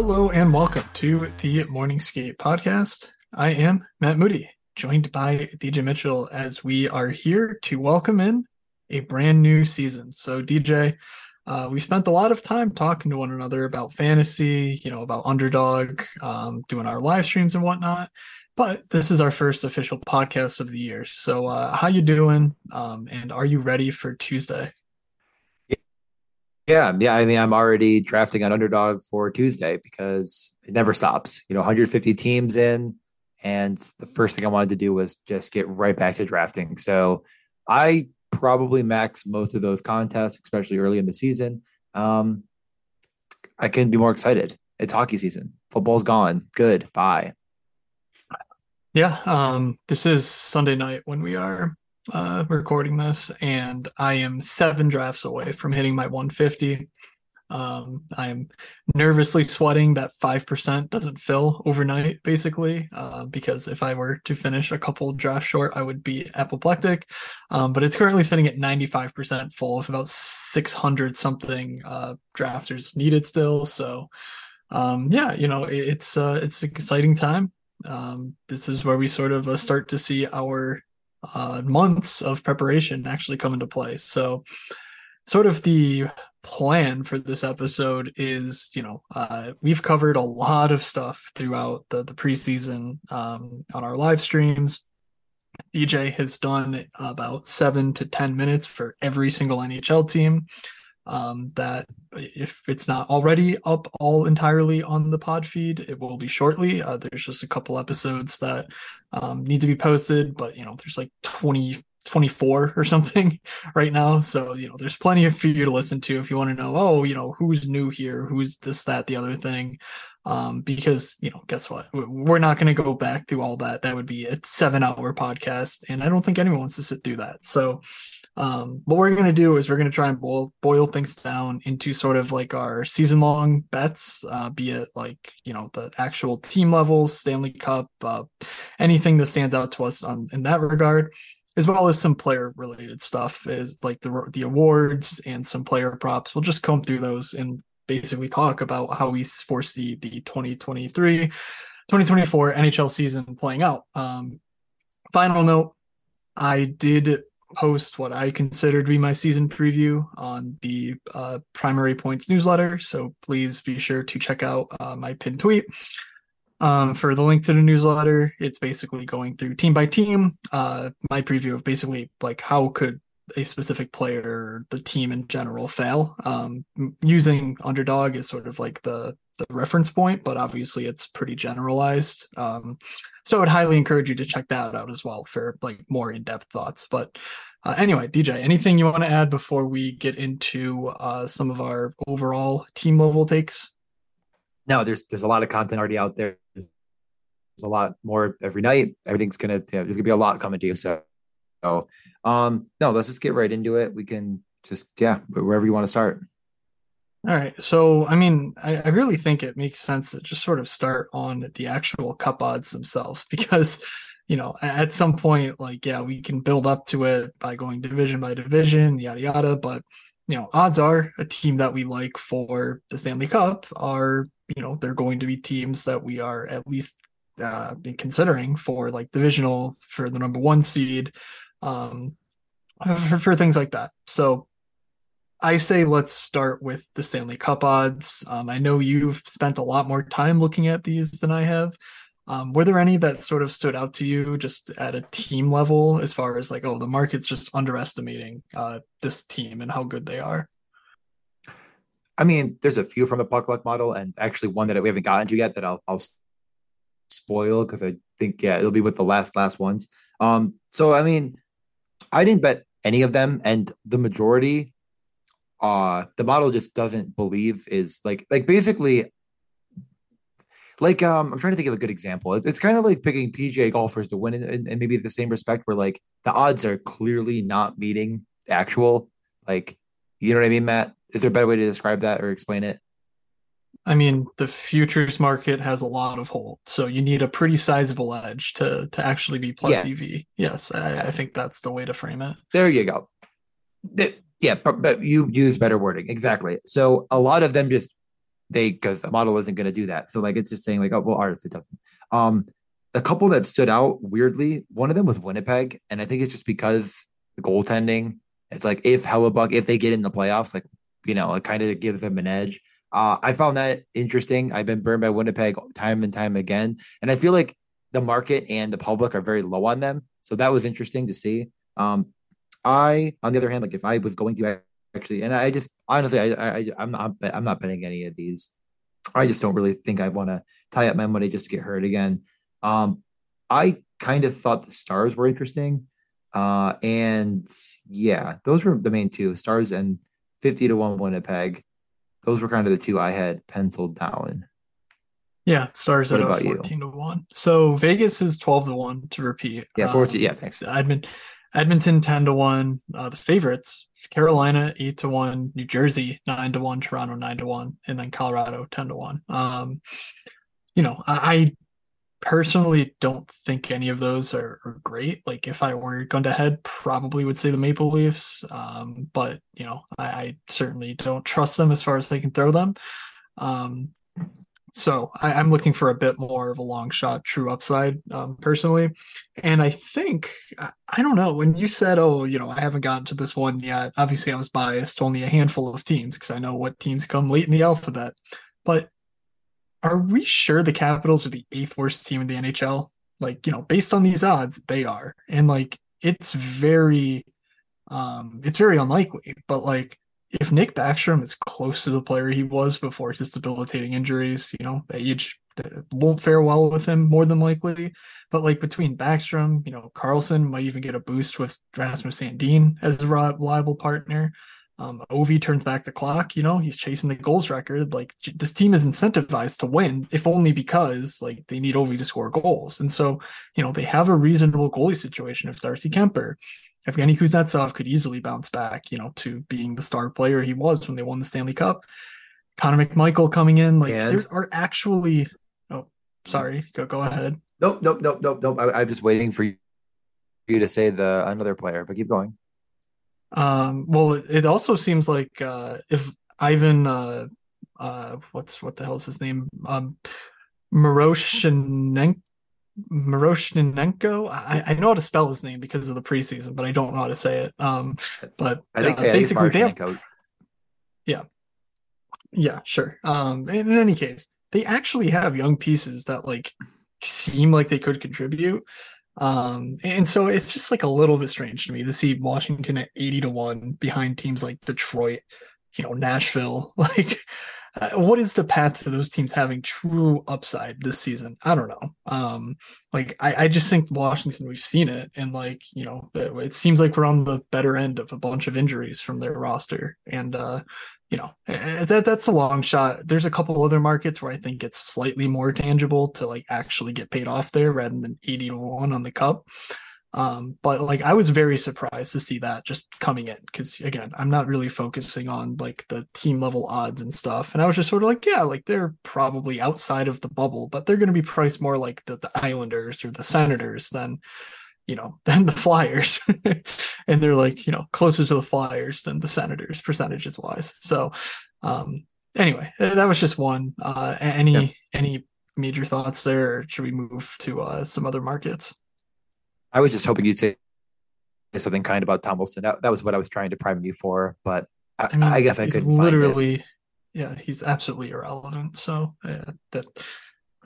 Hello and welcome to the Morning Skate podcast. I am Matt Moody, joined by DJ Mitchell as we are here to welcome in a brand new season. So, DJ, uh, we spent a lot of time talking to one another about fantasy, you know, about underdog, um, doing our live streams and whatnot. But this is our first official podcast of the year. So, uh, how you doing? Um, and are you ready for Tuesday? Yeah, yeah. I mean, I'm already drafting an underdog for Tuesday because it never stops. You know, 150 teams in, and the first thing I wanted to do was just get right back to drafting. So I probably max most of those contests, especially early in the season. Um, I can be more excited. It's hockey season. Football's gone. Good. Bye. Yeah. Um, this is Sunday night when we are uh, recording this, and I am seven drafts away from hitting my 150. Um, I'm nervously sweating that 5% doesn't fill overnight, basically, uh, because if I were to finish a couple drafts short, I would be apoplectic. Um, but it's currently sitting at 95% full, with about 600 something uh, drafters needed still. So, um, yeah, you know, it's uh, it's an exciting time. Um, this is where we sort of uh, start to see our uh, months of preparation actually come into play. So, sort of the plan for this episode is, you know, uh, we've covered a lot of stuff throughout the the preseason um, on our live streams. DJ has done about seven to ten minutes for every single NHL team um, that if it's not already up all entirely on the pod feed, it will be shortly. Uh, there's just a couple episodes that um, need to be posted, but you know, there's like 20, 24 or something right now. So, you know, there's plenty for you to listen to if you want to know, oh, you know, who's new here, who's this, that, the other thing. Um, because, you know, guess what? We're not going to go back through all that. That would be a seven hour podcast. And I don't think anyone wants to sit through that. So, um, what we're going to do is we're going to try and boil, boil things down into sort of like our season long bets, uh, be it like, you know, the actual team levels, Stanley Cup, uh, anything that stands out to us on, in that regard, as well as some player related stuff is like the, the awards and some player props. We'll just comb through those and basically talk about how we foresee the 2023 2024 NHL season playing out. Um, final note I did post what I consider to be my season preview on the uh, Primary Points newsletter. So please be sure to check out uh, my pinned tweet. Um, for the link to the newsletter, it's basically going through team by team. Uh, my preview of basically like how could a specific player, the team in general, fail. Um, using underdog is sort of like the the reference point, but obviously it's pretty generalized. Um, so I'd highly encourage you to check that out as well for like more in depth thoughts. But uh, anyway, DJ, anything you want to add before we get into uh, some of our overall team level takes? No, there's there's a lot of content already out there. There's a lot more every night. Everything's gonna you know, there's gonna be a lot coming to you. So, so um, no, let's just get right into it. We can just yeah, wherever you want to start. All right. So, I mean, I, I, really think it makes sense to just sort of start on the actual cup odds themselves because, you know, at some point, like, yeah, we can build up to it by going division by division, yada, yada. But, you know, odds are a team that we like for the Stanley Cup are, you know, they're going to be teams that we are at least uh, considering for like divisional for the number one seed, um, for, for things like that. So, I say let's start with the Stanley Cup odds. Um, I know you've spent a lot more time looking at these than I have. Um, were there any that sort of stood out to you just at a team level as far as like, oh, the market's just underestimating uh, this team and how good they are? I mean, there's a few from the puck luck model, and actually one that we haven't gotten to yet that I'll, I'll spoil because I think yeah it'll be with the last last ones. Um, so I mean, I didn't bet any of them, and the majority uh the model just doesn't believe is like like basically like um i'm trying to think of a good example it's, it's kind of like picking pga golfers to win and maybe the same respect where like the odds are clearly not meeting actual like you know what i mean matt is there a better way to describe that or explain it I mean, the futures market has a lot of hold, so you need a pretty sizable edge to to actually be plus yeah. EV. Yes, I, I, think that's the way to frame it. There you go. It, yeah, but, but you use better wording. Exactly. So a lot of them just they because the model isn't going to do that. So like it's just saying like oh well ours it doesn't. Um, a couple that stood out weirdly. One of them was Winnipeg, and I think it's just because the goaltending. It's like if Hellebuyck if they get in the playoffs, like you know, it kind of gives them an edge. Uh, I found that interesting. I've been burned by Winnipeg time and time again, and I feel like the market and the public are very low on them. So that was interesting to see. Um, I, on the other hand, like if I was going to actually, and I just honestly, I, I I'm not I'm not betting any of these. I just don't really think I want to tie up my money just to get hurt again. Um, I kind of thought the stars were interesting. Uh, and yeah, those were the main two stars and 50 to 1 Winnipeg. Those were kind of the two I had penciled down. Yeah, stars what at 14 you? to 1. So Vegas is 12 to 1 to repeat. Yeah, 14. Um, yeah, thanks. Edmund, Edmonton 10 to 1. Uh, the favorites Carolina 8 to 1, New Jersey 9 to 1, Toronto 9 to 1, and then Colorado 10 to 1. Um, you know, I, personally don't think any of those are, are, great. Like if I were going to head, probably would say the Maple Leafs. Um, but you know, I, I, certainly don't trust them as far as they can throw them. Um, so I, am looking for a bit more of a long shot, true upside, um, personally. And I think I, don't know when you said, "Oh, you know, I haven't gotten to this one yet." Obviously, I was biased. Only a handful of teams because I know what teams come late in the alphabet. But are we sure the Capitals are the eighth worst team in the NHL? Like, you know, based on these odds, they are. And like it's very um it's very unlikely, but like if Nick Backstrom is close to the player he was before his debilitating injuries, you know, age won't fare well with him more than likely. But like between Backstrom, you know, Carlson might even get a boost with Rasmus Sandin as a reliable partner. Um, Ovi turns back the clock. You know, he's chasing the goals record. Like this team is incentivized to win, if only because like they need Ovi to score goals. And so, you know, they have a reasonable goalie situation. If Darcy Kuemper, Evgeny Kuznetsov could easily bounce back, you know, to being the star player he was when they won the Stanley Cup. Connor McMichael coming in, like and... there are actually. Oh, sorry. Go go ahead. Nope, nope, nope, nope, nope. I, I'm just waiting for you to say the another player, but keep going. Um, well, it also seems like uh, if Ivan, uh, uh, what's what the hell is his name? Um, Maroshinenko. Maroshinenko. I, I know how to spell his name because of the preseason, but I don't know how to say it. Um, but I think uh, yeah, basically they have, yeah, yeah, sure. Um, in any case, they actually have young pieces that like seem like they could contribute. Um, and so it's just like a little bit strange to me to see Washington at 80 to 1 behind teams like Detroit, you know, Nashville. Like, uh, what is the path to those teams having true upside this season? I don't know. Um, like, I, I just think Washington, we've seen it, and like, you know, it, it seems like we're on the better end of a bunch of injuries from their roster. And, uh, you know that that's a long shot there's a couple other markets where i think it's slightly more tangible to like actually get paid off there rather than 80 to 1 on the cup um but like i was very surprised to see that just coming in because again i'm not really focusing on like the team level odds and stuff and i was just sort of like yeah like they're probably outside of the bubble but they're going to be priced more like the, the islanders or the senators than you know, than the Flyers. and they're like, you know, closer to the Flyers than the Senators percentages wise. So um anyway, uh, that was just one. Uh any yeah. any major thoughts there or should we move to uh some other markets? I was just hoping you'd say something kind about Tom Wilson. That, that was what I was trying to prime you for, but I, I, mean, I guess I could literally yeah, he's absolutely irrelevant. So yeah, that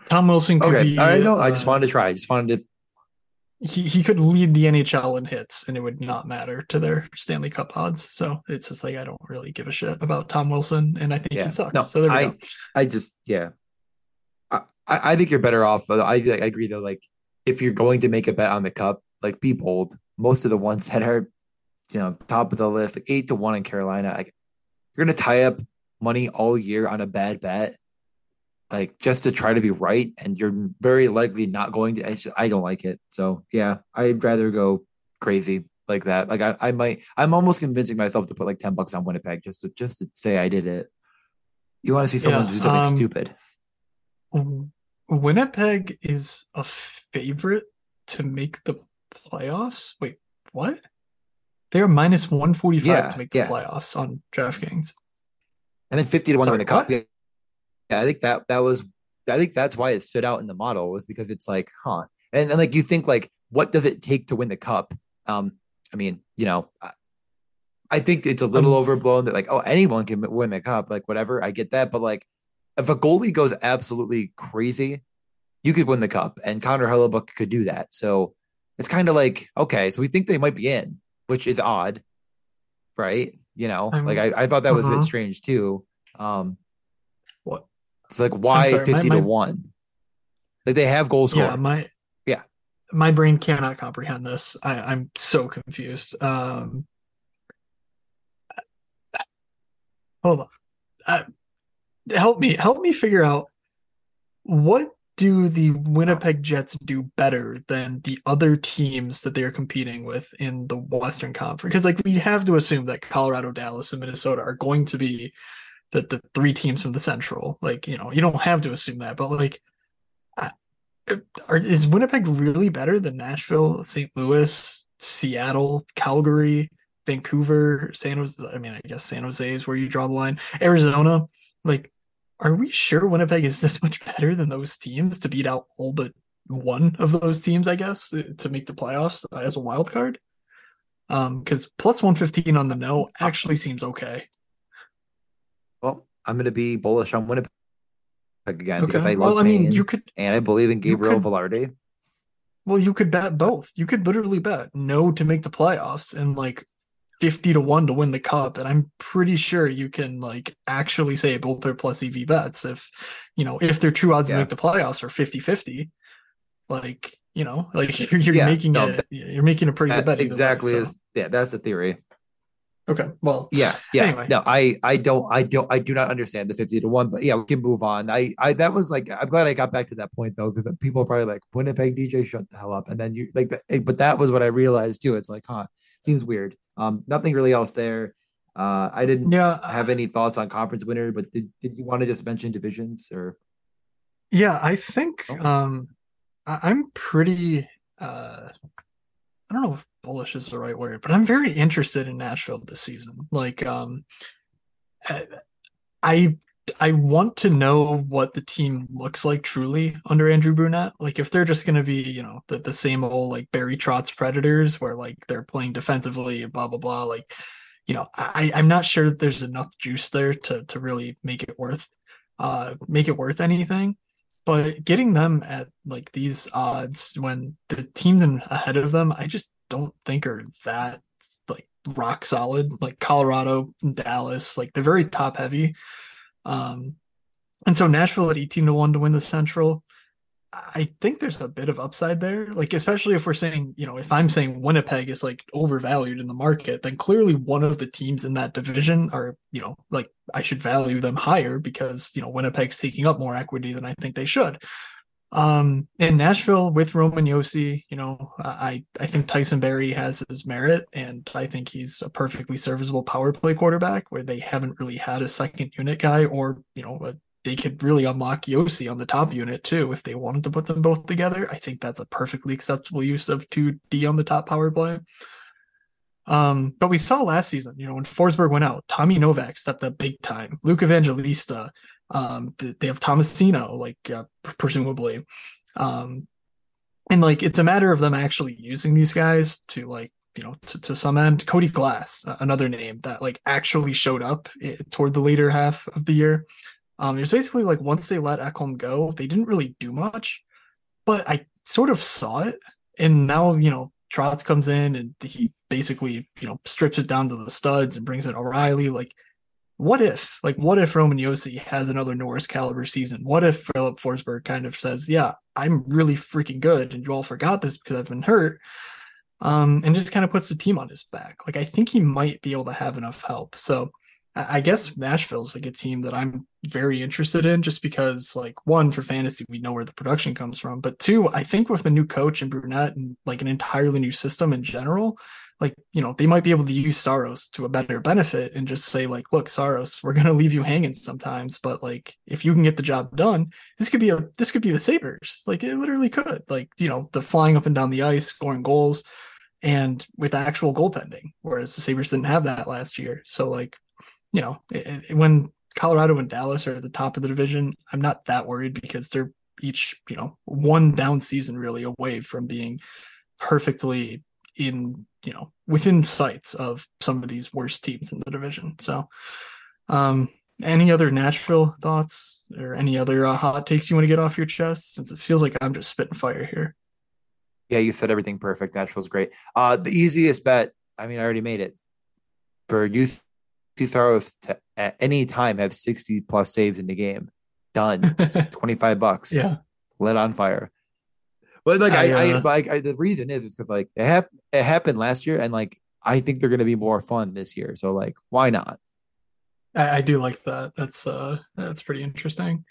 Tom Wilson could okay. be. I know. Uh, I just wanted to try. I just wanted to he, he could lead the NHL in hits and it would not matter to their Stanley Cup odds. So it's just like I don't really give a shit about Tom Wilson and I think yeah. he sucks. No, so there we I, go. I just yeah. I, I think you're better off. I, I agree though, like if you're going to make a bet on the cup, like be bold. Most of the ones that are, you know, top of the list, like eight to one in Carolina, like you're gonna tie up money all year on a bad bet like just to try to be right, and you're very likely not going to. Just, I don't like it. So yeah, I'd rather go crazy like that. Like I, I might. I'm almost convincing myself to put like ten bucks on Winnipeg just to just to say I did it. You want to see someone yeah, do something um, stupid? Winnipeg is a favorite to make the playoffs. Wait, what? They're minus 145 yeah, to make the yeah. playoffs on DraftKings. And then 50 to 1 to win the cup. Yeah, I think that that was I think that's why it stood out in the model was because it's like, huh. And, and like you think like what does it take to win the cup? Um, I mean, you know, I, I think it's a little um, overblown that like, oh, anyone can win the cup, like whatever. I get that, but like if a goalie goes absolutely crazy, you could win the cup, and Connor Hellebuyck could do that. So it's kind of like, okay, so we think they might be in, which is odd, right? You know, I'm, like I, I thought that was uh-huh. a bit uh-huh. strange too. Um, what? It's like why sorry, fifty my, my, to one? Like they have goal scoring. Yeah, my yeah, my brain cannot comprehend this. I, I'm so confused. Um, hold on. Uh, help me, help me figure out what do the Winnipeg Jets do better than the other teams that they're competing with in the Western Conference? Because like we have to assume that Colorado, Dallas, and Minnesota are going to be the the three teams from the Central. Like you know, you don't have to assume that, but like, are, is Winnipeg really better than Nashville, St. Louis, Seattle, Calgary, Vancouver, San Jose? I mean, I guess San Jose is where you draw the line. Arizona, like are we sure Winnipeg is this much better than those teams to beat out all but one of those teams, I guess, to make the playoffs as a wild card? Um, because plus 115 on the no actually seems okay. Well, I'm going to be bullish on Winnipeg again okay. because I love well, I mean, you could, and I believe in Gabriel could, Vilardi. Well, you could bet both. You could literally bet no to make the playoffs and like 50 to 1 to win the cup and i'm pretty sure you can like actually say both are plus ev bets if you know if their true odds yeah. to make the playoffs are 50 50 like you know like you're, you're yeah, making no, it you're making a pretty good bet exactly way, so. is yeah that's the theory okay well yeah yeah anyway. no i i don't i don't i do not understand the 50 to 1 but yeah we can move on i i that was like i'm glad i got back to that point though because people are probably like winnipeg dj shut the hell up and then you like but that was what i realized too it's like huh seems weird um, nothing really else there. Uh, I didn't yeah. have any thoughts on conference winner, but did, did you want to just mention divisions or? Yeah, I think oh. um, I'm pretty. Uh, I don't know if bullish is the right word, but I'm very interested in Nashville this season. Like, um, I I want to know what the team looks like truly under Andrew Brunette. Like if they're just going to be, you know, the, the same old like Barry Trotz Predators where like they're playing defensively blah blah blah. Like, you know, I I'm not sure that there's enough juice there to to really make it worth uh make it worth anything. But getting them at like these odds when the teams ahead of them, I just don't think are that like rock solid. Like Colorado, Dallas, like they're very top heavy. Um, and so Nashville at 18 to 1 to win the Central. I think there's a bit of upside there. Like, especially if we're saying, you know, if I'm saying Winnipeg is like overvalued in the market, then clearly one of the teams in that division are, you know, like I should value them higher because, you know, Winnipeg's taking up more equity than I think they should. Um, in Nashville with Roman Josi, you know, I I think Tyson Barrie has his merit, and I think he's a perfectly serviceable power play quarterback where they haven't really had a second unit guy, or you know, a, they could really unlock Josi on the top unit too if they wanted to put them both together. I think that's a perfectly acceptable use of two D on the top power play. Um, but we saw last season, you know, when Forsberg went out, Tommy Novak stepped up big time. Luke Evangelista, um, they have Tomasino, like uh, presumably, um, and like it's a matter of them actually using these guys to like you know to, to some end. Cody Glass, another name that like actually showed up eh, toward the later half of the year. Um, it was basically like once they let Ekholm go, they didn't really do much, but I sort of saw it, and now you know Trotz comes in and he basically you know strips it down to the studs and brings in O'Reilly like what if, like, what if Roman Josi has another Norris caliber season? What if Philip Forsberg kind of says, "Yeah, I'm really freaking good," and you all forgot this because I've been hurt, um, and just kind of puts the team on his back. Like, I think he might be able to have enough help. So, I guess Nashville's like a team that I'm very interested in, just because, like, one for fantasy, we know where the production comes from, but two, I think with the new coach and Brunette and like an entirely new system in general, like you know they might be able to use Saros to a better benefit and just say like look Saros we're to leave you hanging sometimes but like if you can get the job done this could be a this could be the Sabres like it literally could like you know the flying up and down the ice scoring goals and with actual goaltending whereas the Sabres didn't have that last year so like you know it, it, when Colorado and Dallas are at the top of the division. I'm not that worried because they're each, you know, one down season really away from being perfectly in, you know, within sights of some of these worst teams in the division. So, um, any other Nashville thoughts or any other uh, hot takes you want to get off your chest? Since it feels like I'm just spitting fire here. Yeah, you said everything perfect. Nashville's great. Uh, the easiest bet. I mean, I already made it for youth to throw to at any time have 60 plus saves in the game. Done. 25 bucks. Yeah. Lit on fire. But like I, I, uh, I like I, the reason is is because like it, hap- it happened last year and like I think they're gonna be more fun this year. So like why not? I, I do like that. That's uh that's pretty interesting.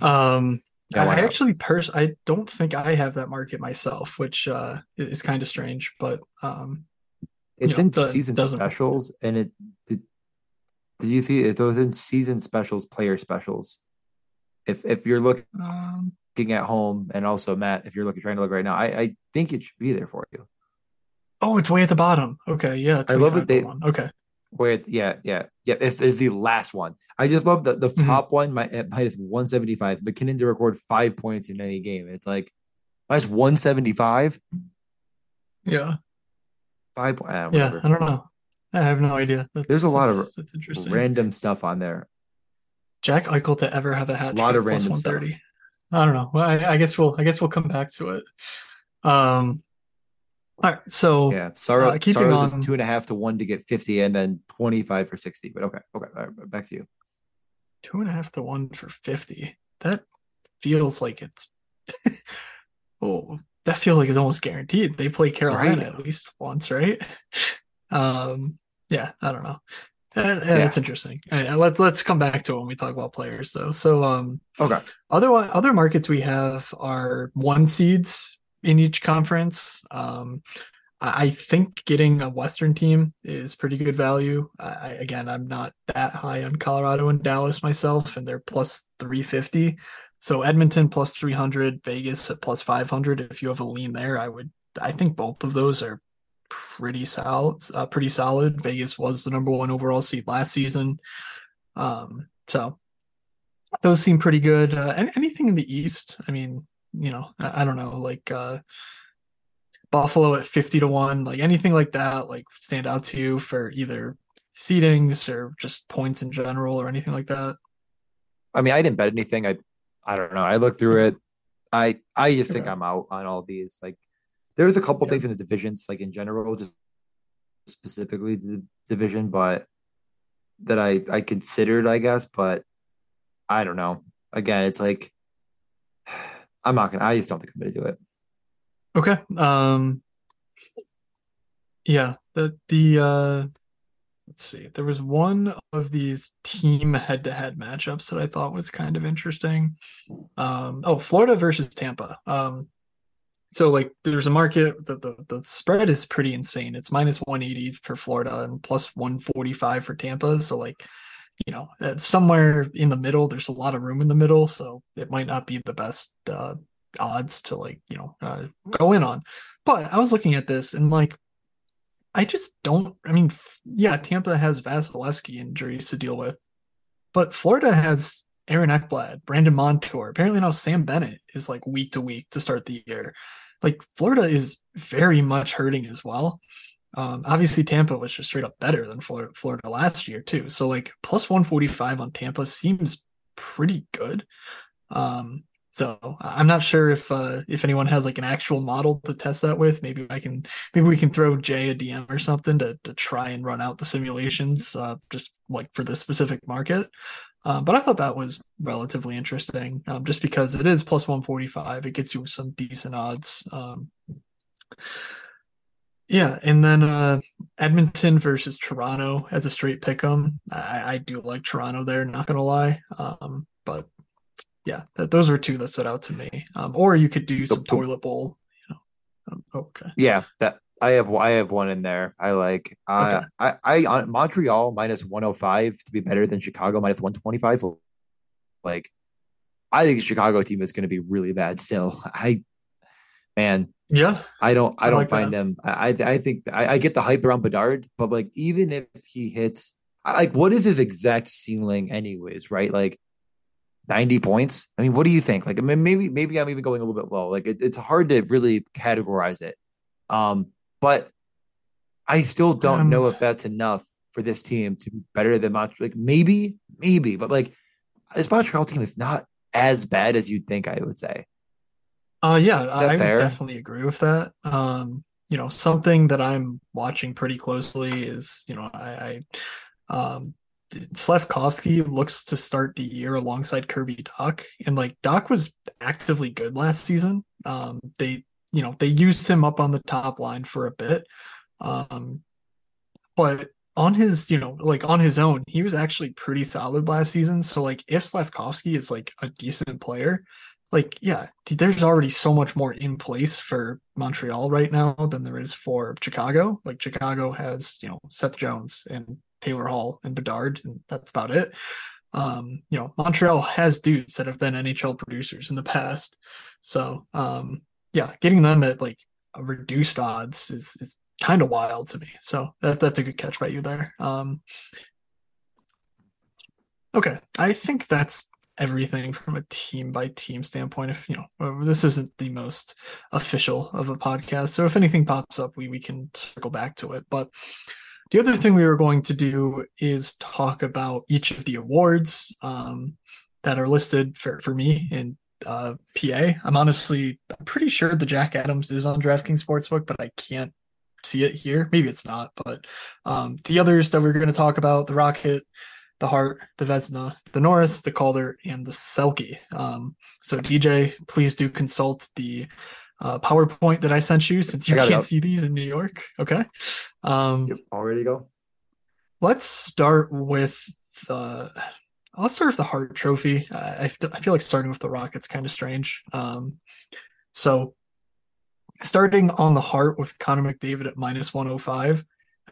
Um yeah, I, actually pers I don't think I have that market myself, which uh is kind of strange, but um it's you know, in the, season specials and it did, did you see it those in season specials player specials if if you're looking um, at home and also matt if you're looking trying to look right now i i think it should be there for you oh it's way at the bottom okay yeah i love it they one. okay where yeah yeah yeah it's, it's the last one i just love the the mm-hmm. top one my at minus 175 MacKinnon to record five points in any game it's like minus 175 yeah Five. Uh, yeah, I don't know. I have no idea. That's, There's a lot of that's interesting random stuff on there. Jack Eichel to ever have a hat. A lot of random stuff. I don't know. Well, I, I, guess we'll. I guess we'll come back to it. Um. All right. So yeah, Saros, uh, keeping Saros on... is two and a half to one to get fifty, and then twenty five for sixty. But okay, okay. All right, back to you. Two and a half to one for fifty. That feels like it's. oh, that feels like it's almost guaranteed. They play Carolina right. at least once, right? Um, yeah, I don't know. Uh, uh, yeah. That's interesting. Uh, let, let's come back to it when we talk about players, though. So, um, okay. Other other markets we have are one seeds in each conference. Um, I think getting a Western team is pretty good value. I, again, I'm not that high on Colorado and Dallas myself, and they're plus 350. So Edmonton plus 300, Vegas at plus 500. If you have a lean there, I would, I think both of those are pretty solid, uh, pretty solid. Vegas was the number one overall seed last season. Um, so those seem pretty good. Uh, and anything in the East, I mean, you know, I, I don't know, like, uh, Buffalo at 50 to 1, like anything like that, like stand out to you for either seedings or just points in general or anything like that? I mean, I didn't bet anything. I I don't know. I looked through it. I I just think I'm out on all these. Like there's a couple yeah. things in the divisions, like in general, just specifically the division, but that I I considered, I guess, but I don't know. Again, it's like I'm not gonna. I just don't think I'm gonna do it. Okay. Um. Yeah. The the uh let's see. There was one of these team head-to-head matchups that I thought was kind of interesting. Um, oh, Florida versus Tampa. Um, so like there's a market the, the the spread is pretty insane. It's minus 180 for Florida and plus 145 for Tampa. So like you know somewhere in the middle. There's a lot of room in the middle, so it might not be the best uh, odds to like you know uh, go in on. But I was looking at this and like I just don't. I mean, yeah, Tampa has Vasilevskiy injuries to deal with, but Florida has Aaron Ekblad, Brandon Montour. Apparently now Sam Bennett is like week to week to start the year. Like Florida is very much hurting as well. Um, obviously Tampa was just straight up better than Florida, last year too. So like plus 145 on Tampa seems pretty good. Um, so I'm not sure if uh, if anyone has like an actual model to test that with. Maybe I can maybe we can throw Jay a DM or something to to try and run out the simulations uh, just like for this specific market. Uh, but I thought that was relatively interesting, um, just because it is plus 145. It gets you some decent odds. Um, yeah, and then uh, Edmonton versus Toronto as a straight pick 'em. I, I do like Toronto there, not gonna lie. Um, but yeah, that, those are two that stood out to me. Um, or you could do some toilet bowl. You know. Um, okay. Yeah, that I have. I have one in there. I like. Uh, okay. I I on Montreal minus one hundred five to be better than Chicago minus one twenty five. Like, I think the Chicago team is going to be really bad still. I, man. Yeah. I don't. I, I don't like find that. them. I I think I, I get the hype around Bedard, but like even if he hits like what is his exact ceiling, anyways? Right, like 90 points. I mean, what do you think? Like, I mean, maybe maybe I'm even going a little bit low. Like, it, it's hard to really categorize it. Um, but I still don't um, know if that's enough for this team to be better than Montreal. Like, maybe, maybe, but like this Montreal team is not as bad as you'd think. I would say. Uh, yeah, I fair? definitely agree with that. Um, you know, something that I'm watching pretty closely is, you know, I, I um, Slafkovsky looks to start the year alongside Kirby Dach, and like Dach was actively good last season. Um, they, you know, they used him up on the top line for a bit, um, but on his, you know, like on his own, he was actually pretty solid last season. So like, if Slafkovsky is like a decent player, like yeah, there's already so much more in place for Montreal right now than there is for Chicago. Like Chicago has, you know, Seth Jones and Taylor Hall and Bedard, and that's about it. Um, you know, Montreal has dudes that have been NHL producers in the past. So um, yeah, getting them at like reduced odds is, is kind of wild to me. So that, that's a good catch by you there. Um, okay, I think that's everything from a team by team standpoint. If you know, this isn't the most official of a podcast, so if anything pops up, we we can circle back to it. But the other thing we were going to do is talk about each of the awards um, that are listed for, for me in uh, PA. I'm honestly I'm pretty sure the Jack Adams is on DraftKings Sportsbook, but I can't see it here. Maybe it's not, but um, the others that we're going to talk about the Rocket, the Hart, the Vezina, the Norris, the Calder, and the Selke. Um, so, DJ, please do consult the uh, PowerPoint that I sent you since you can't see these in New York. Okay. Um, yep, all ready to go. Let's start with the. I'll start with the Hart Trophy. I, I feel like starting with the Rockets kind of strange. Um, so, starting on the Hart with Connor McDavid at minus 105.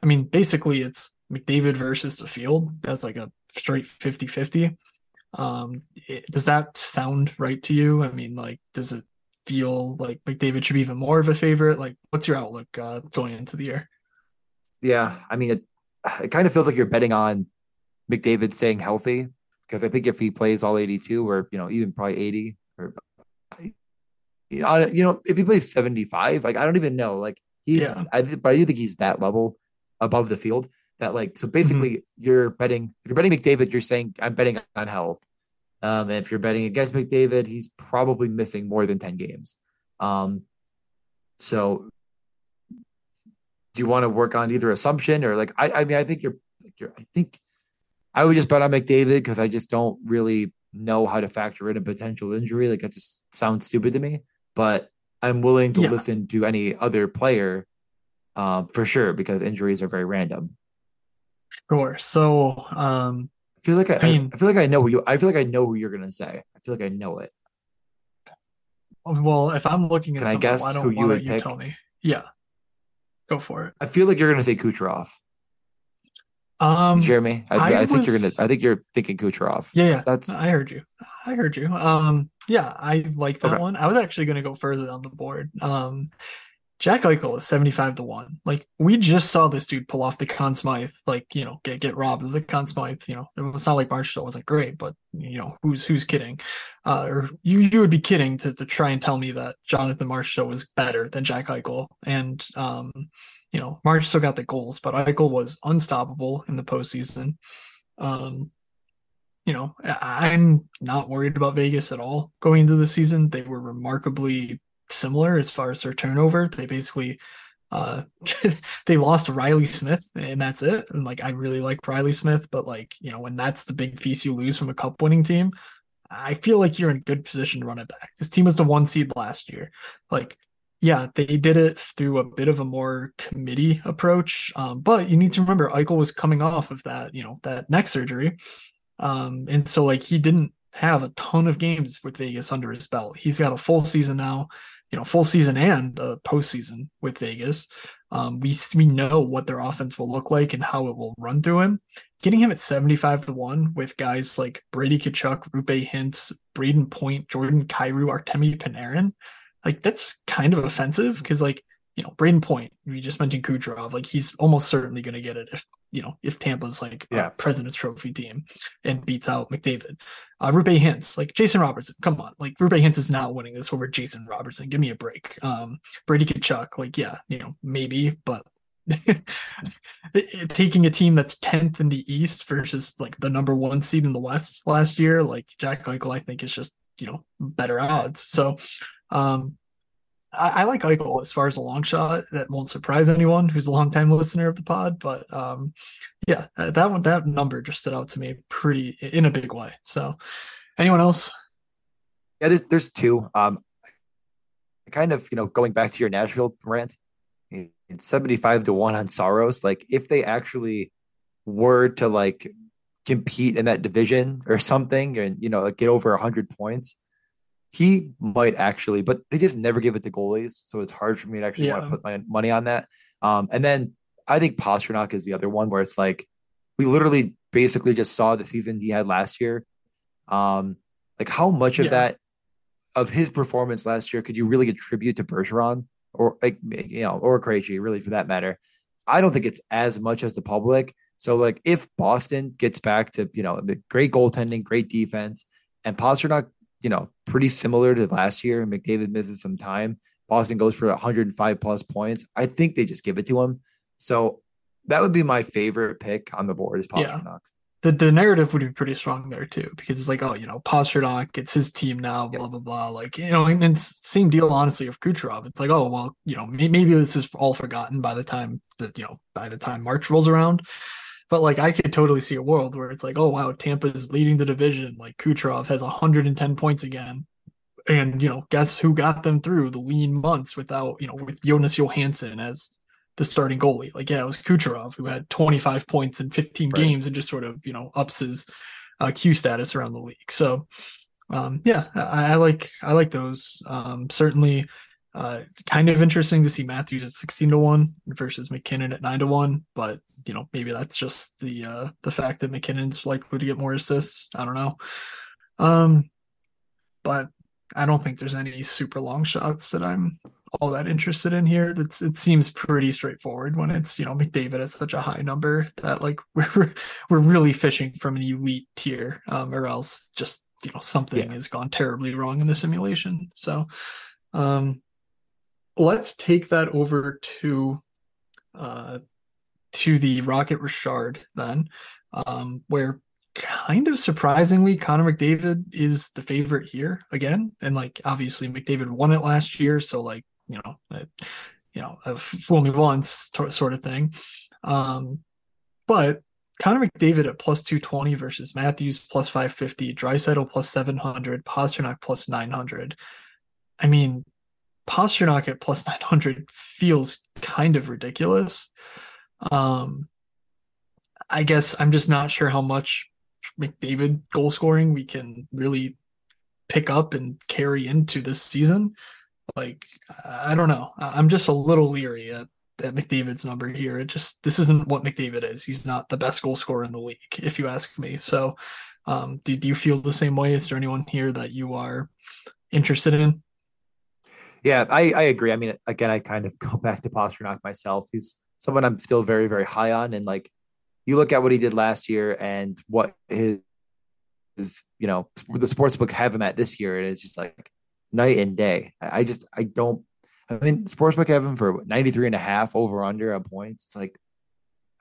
I mean, basically, it's McDavid versus the field. That's like a straight 50 50. Um, does that sound right to you? I mean, like, does it feel like McDavid should be even more of a favorite? Like, what's your outlook uh, going into the year? Yeah, I mean, it it kind of feels like you're betting on McDavid staying healthy because I think if he plays all 82 or you know even probably 80 or you know if he plays 75, like I don't even know, like he's yeah. I but I do think he's that level above the field that like so basically mm-hmm. you're betting if you're betting McDavid, you're saying I'm betting on health. Um, and if you're betting against McDavid, he's probably missing more than 10 games. Um, so do you want to work on either assumption or like I, I mean I think you're, you're I think I would just bet on McDavid because I just don't really know how to factor in a potential injury. Like that just sounds stupid to me. But I'm willing to yeah. listen to any other player uh, for sure because injuries are very random. Sure. So um I feel like I, I, mean, I feel like I know who you I feel like I know who you're gonna say. I feel like I know it. Well, if I'm looking at Can I guess why don't, who you would you pick? tell me? Yeah. Go for it. I feel like you're gonna say Kucherov. Um Jeremy, I, I, I think was... you're gonna I think you're thinking Kucherov. Yeah, yeah. That's I heard you. I heard you. Um yeah, I like that okay. one. I was actually gonna go further on the board. Um Jack Eichel is 75 to 1. Like, we just saw this dude pull off the Conn Smythe, like, you know, get get robbed of the Conn Smythe. You know, it was not like Marchessault wasn't great, but, you know, who's who's kidding? Uh, or you you would be kidding to, to try and tell me that Jonathan Marchessault was better than Jack Eichel. And, um, you know, Marchessault got the goals, but Eichel was unstoppable in the postseason. Um, you know, I'm not worried about Vegas at all going into the season. They were remarkably similar as far as their turnover. They basically uh they lost Reilly Smith and that's it. And like I really like Reilly Smith, but like, you know, when that's the big piece you lose from a cup winning team, I feel like you're in good position to run it back. This team was the one seed last year. Like, yeah, they did it through a bit of a more committee approach. Um, but you need to remember Eichel was coming off of that, you know, that neck surgery. Um, and so like he didn't have a ton of games with Vegas under his belt. He's got a full season now you know full season and the postseason with Vegas. Um, we we know what their offense will look like and how it will run through him. Getting him at seventy five to one with guys like Brady Tkachuk, Roope Hintz, Brayden Point, Jordan Kyrou, Artemi Panarin, like that's kind of offensive because like you know, Brayden Point, we just mentioned Kucherov, like he's almost certainly going to get it if, you know, if Tampa's like Yeah. President's Trophy team and beats out McDavid. Uh, Roope Hintz, like Jason Robertson, come on. Like Roope Hintz is not winning this over Jason Robertson. Give me a break. Um, Brady Tkachuk, like, yeah, you know, maybe, but taking a team that's 10th in the East versus like the number one seed in the West last year, like Jack Eichel, I think is just, you know, better odds. So, um, I, I like Eichel as far as a long shot. That won't surprise anyone who's a longtime listener of the pod, but um, yeah, uh, that one that number just stood out to me pretty in a big way. So, anyone else? Yeah, there's there's two. Um, kind of you know going back to your Nashville rant, seventy five to one on Saros. Like if they actually were to like compete in that division or something, and you know like get over hundred points, he might actually. But they just never give it to goalies, so it's hard for me to actually want to put my money on that. Um, and then I think Pastrnak is the other one where it's like we literally basically just saw the season he had last year. Um, like how much of Yeah. that of his performance last year could you really attribute to Bergeron or like you know or Krejci really for that matter? I don't think it's as much as the public. So like if Boston gets back to you know great goaltending, great defense, and Pastrnak, you know, pretty similar to last year. McDavid misses some time. Boston goes for 105 plus points. I think they just give it to him. So that would be my favorite pick on the board is Yeah. The the narrative would be pretty strong there too, because it's like, oh, you know, Pastrnak, it's his team now, blah blah blah. Like, you know, and it's same deal honestly of Kucherov. It's like, oh well, you know, may, maybe this is all forgotten by the time that you know by the time March rolls around. But like, I could totally see a world where it's like, oh wow, Tampa is leading the division. Like Kucherov has 110 points again, and you know, guess who got them through the lean months without you know with Jonas Johansson as the starting goalie. Like, yeah, it was Kucherov who had 25 points in 15 Right. games and just sort of, you know, ups his uh, Q status around the league. So, um, yeah, I, I like I like those. Um, certainly, uh, kind of interesting to see Matthews at 16 to one versus MacKinnon at nine to one. But you know, maybe that's just the uh, the fact that MacKinnon's likely to get more assists. I don't know. Um, but I don't think there's any super long shots that I'm all that interested in here. That's it seems pretty straightforward when it's you know McDavid at such a high number that like we're we're really fishing from an elite tier, um, or else just you know something Yeah. has gone terribly wrong in the simulation. So, um, let's take that over to uh to the Rocket Richard then, um, where kind of surprisingly Connor McDavid is the favorite here again, and like obviously McDavid won it last year, so like you know, uh, you know, uh, fool me once to- sort of thing. Um, but Connor McDavid at plus 220 versus Matthews plus 550, Draisaitl plus 700, Pastrnak plus 900. I mean, Pastrnak at plus 900 feels kind of ridiculous. Um, I guess I'm just not sure how much McDavid goal scoring we can really pick up and carry into this season. Like, I don't know. I'm just a little leery at, at McDavid's number here. It just, this isn't what McDavid is. He's not the best goal scorer in the league, if you ask me. So, um, do, do you feel the same way? Is there anyone here that you are interested in? Yeah, I, I agree. I mean, again, I kind of go back to Pastrnak myself. He's someone I'm still very, very high on. And like, you look at what he did last year and what his, his you know, the sports book have him at this year, and it's just like night and day. I, just, I don't, I mean, sports book have him for 93 and a half over under on points. It's like,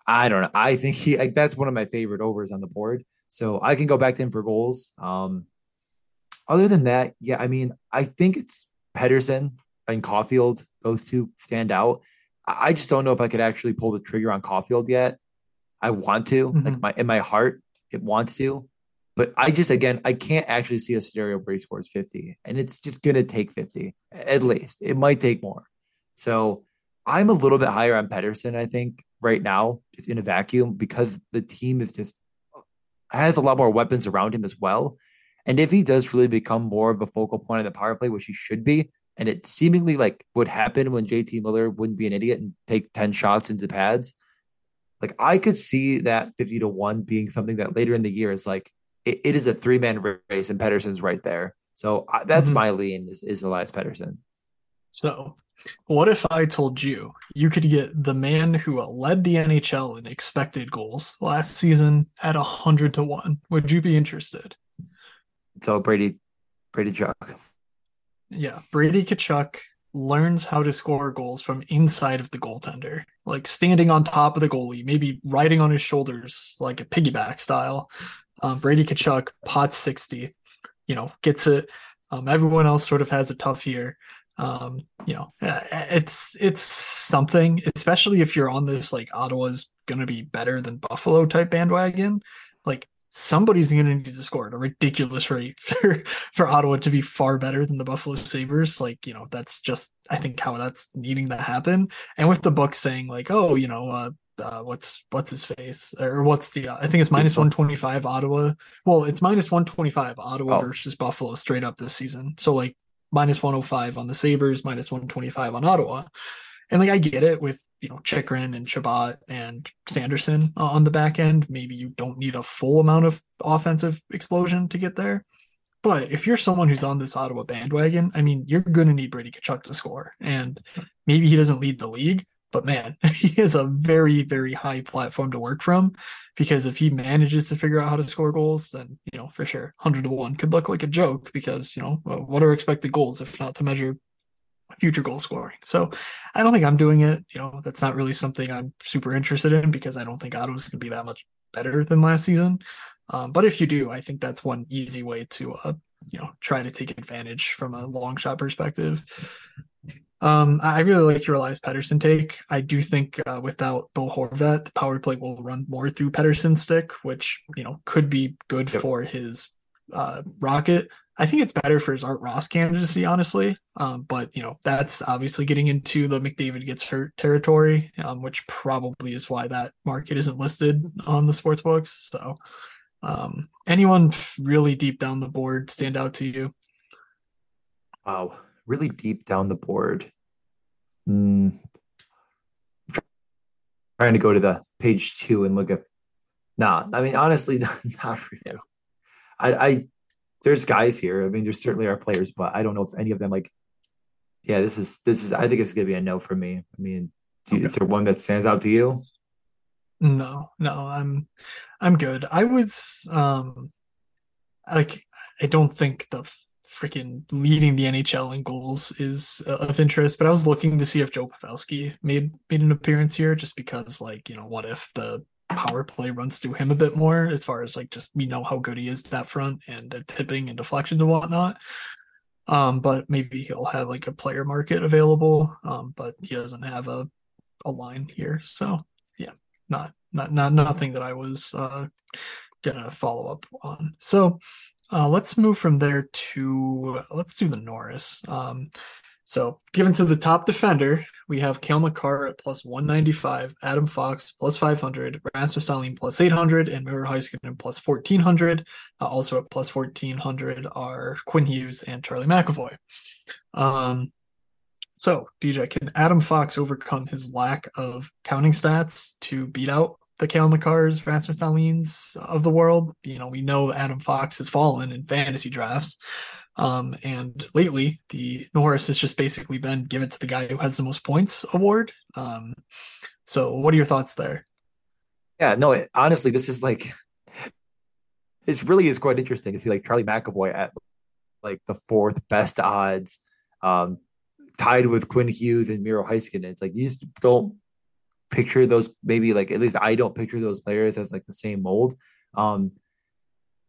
I don't know. I think he, like, that's one of my favorite overs on the board. So I can go back to him for goals. Um, other than that, yeah, I mean, I think it's Pettersson and Caulfield. Those two stand out. I just don't know if I could actually pull the trigger on Caulfield yet. I want to, like Mhm. my in my heart, it wants to, but I just again I can't actually see a scenario where he scores 50, and it's just gonna take 50 at least. It might take more. So I'm a little bit higher on Pettersson, I think, right now, just in a vacuum, because the team is just has a lot more weapons around him as well. And if he does really become more of a focal point of the power play, which he should be, and it seemingly like would happen when JT Miller wouldn't be an idiot and take 10 shots into pads, like I could see that 50 to 1 being something that later in the year is like it, it is a three man race and Pettersson's right there. So I, that's Mhm. my lean is, is Elias Pettersson. So What if I told you you could get the man who led the NHL in expected goals last season at a hundred to one? Would you be interested? So Brady, Brady Tkachuk. Yeah, Brady Tkachuk learns how to score goals from inside of the goaltender, like standing on top of the goalie, maybe riding on his shoulders like a piggyback style. Um, Brady Tkachuk, pot 60, you know, gets it. Um, everyone else sort of has a tough year. Um, you know, uh, it's it's something, especially if you're on this like Ottawa's to be better than Buffalo type bandwagon. Like somebody's going to need to score at a ridiculous rate for for Ottawa to be far better than the Buffalo Sabres. Like, you know, that's just I think how that's needing to happen. And with the book saying like, oh, you know, uh, uh what's what's his face or what's the uh, I think it's minus 125 Ottawa. Well, it's minus 125 Ottawa oh. versus Buffalo straight up this season. So like minus 105 on the Sabres, minus 125 on Ottawa. And like I get it with you know Chychrun and Chabot and Sanderson on the back end. Maybe you don't need a full amount of offensive explosion to get there. But if you're someone who's on this Ottawa bandwagon, I mean, you're going to need Brady Tkachuk to score. And maybe he doesn't lead the league, but man, he has a very, very high platform to work from. Because if he manages to figure out how to score goals, then, you know, for sure, 100 to 1 could look like a joke because, you know, uh, what are expected goals if not to measure future goal scoring. So I don't think I'm doing it. You know, that's not really something I'm super interested in because I don't think Ottawa's going to be that much better than last season. Um, but if you do, I think that's one easy way to, uh, you know, try to take advantage from a long shot perspective. Um, I really like your Elias Pettersson take. I do think uh, without Bo Horvat, the power play will run more through Pettersson's stick, which you know could be good yep. for his uh, rocket. I think it's better for his Art Ross candidacy, honestly. Um, but you know, that's obviously getting into the McDavid gets hurt territory, um, which probably is why that market isn't listed on the sports books. So, um, anyone really deep down the board stand out to you? Wow, really deep down the board. Mm. Trying to go to the page two and look at. Nah, I mean honestly, not, not really. I, I there's guys here. I mean, there's certainly are players, but I don't know if any of them like. Yeah, this is this is. I think it's gonna be a no for me. I mean, okay. is there one that stands out to you? No, no, I'm I'm good. I was um like I don't think the freaking leading the NHL in goals is uh, of interest, but I was looking to see if Joe Pavelski made made an appearance here, just because like you know what if the power play runs through him a bit more as far as like just we know how good he is that front and uh, tipping and deflections and whatnot. Um, but maybe he'll have like a player market available. Um, but he doesn't have a a line here, so yeah, not not not nothing that I was uh gonna follow up on. So uh, let's move from there to let's do the Norris. Um, so, given to the top defender, we have Cale Makar at plus 195, Adam Fox plus 500, Rasmus Dahlin plus 800, and Miro Heiskanen plus 1400. Uh, also at plus 1400 are Quinn Hughes and Charlie McAvoy. Um, so, DJ, can Adam Fox overcome his lack of counting stats to beat out the Cale Makars, Rasmus Dahlins of the world? You know, we know Adam Fox has fallen in fantasy drafts. Um, and lately, the Norris has just basically been give it to the guy who has the most points award. Um, so, what are your thoughts there? Yeah, no, it, honestly, this is like, this really is quite interesting to see like Charlie McAvoy at like the fourth best odds, um, tied with Quinn Hughes and Miro Heiskanen. It's like you just don't picture those, maybe like at least I don't picture those players as like the same mold. Um,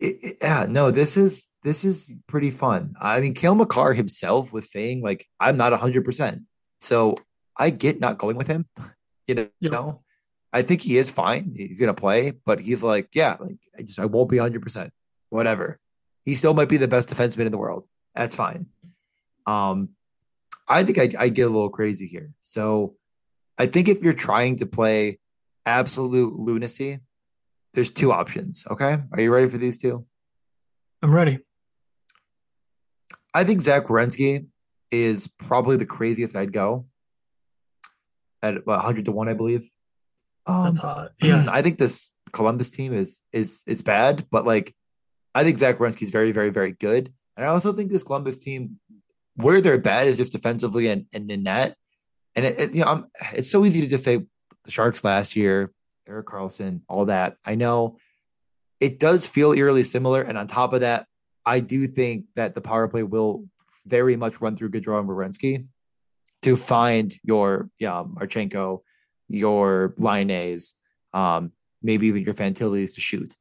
it, it, yeah, no, this is this is pretty fun. I mean, Cale Makar himself was saying like, "I'm not 100," percent so I get not going with him. You know, you know, I think he is fine. He's gonna play, but he's like, yeah, like I just I won't be 100. percent Whatever. He still might be the best defenseman in the world. That's fine. Um, I think I, I get a little crazy here. So I think if you're trying to play absolute lunacy, there's two options. Okay. Are you ready for these two? I'm ready. I think Zach Werenski is probably the craziest I'd go at 100 to 1, I believe. Um, That's hot. Yeah. I think this Columbus team is is is bad, but like I think Zach Werenski is very, very, very good. And I also think this Columbus team, where they're bad is just defensively and, and in net. And it, it, you know, I'm, it's so easy to just say the Sharks last year, Erik Karlsson, all that. I know it does feel eerily similar. And on top of that, I do think that the power play will very much run through Gaudreau and Werenski to find your yeah, Marchenko, your Laines, um, maybe even your Fantillis to shoot.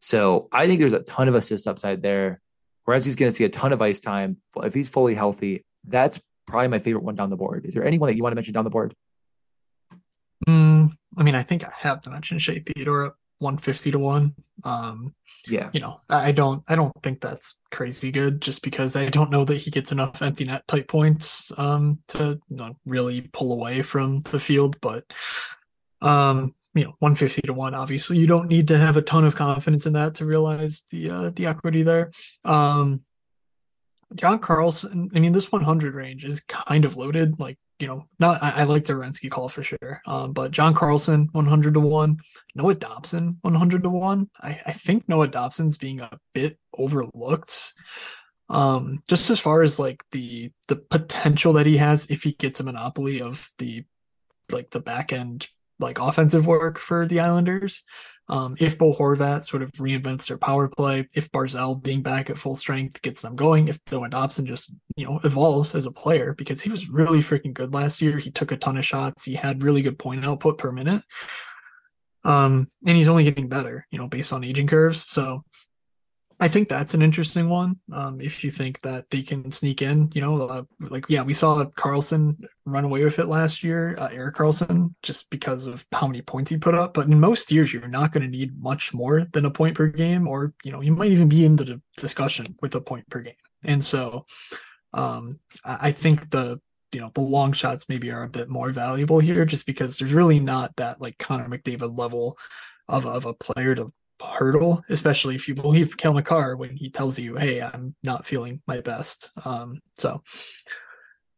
So I think there's a ton of assist upside there. Whereas he's going to see a ton of ice time if he's fully healthy. That's probably my favorite one down the board. Is there anyone that you want to mention down the board? Mm, I mean, I think I have to mention Shea Theodore at 150 to 1. Um, yeah. You know, I don't I don't think that's crazy good just because I don't know that he gets enough empty net type points um to you know, really pull away from the field, but um you know 150 to 1 obviously you don't need to have a ton of confidence in that to realize the uh, the equity there um john carlson i mean this 100 range is kind of loaded like you know not i, I like the Werenski call for sure. Um but john carlson 100 to 1 noah dobson 100 to 1 i, I think noah dobson's being a bit overlooked. Um just as far as like the the potential that he has if he gets a monopoly of the like the back end like offensive work for the Islanders. Um, if Bo Horvat sort of reinvents their power play, if Barzal being back at full strength gets them going, if Noah Dobson just you know evolves as a player because he was really freaking good last year. He took a ton of shots. He had really good point output per minute. Um, and he's only getting better, you know, based on aging curves. So I think that's an interesting one. Um, if you think that they can sneak in, you know, uh, like yeah, we saw Karlsson run away with it last year, uh, Erik Karlsson, just because of how many points he put up. But in most years, you're not going to need much more than a point per game, or you know, you might even be in the discussion with a point per game. And so, um, I think the you know the long shots maybe are a bit more valuable here, just because there's really not that like Connor McDavid level of of a player to hurdle, especially if you believe Cale Makar when he tells you, "Hey, I'm not feeling my best." Um, so,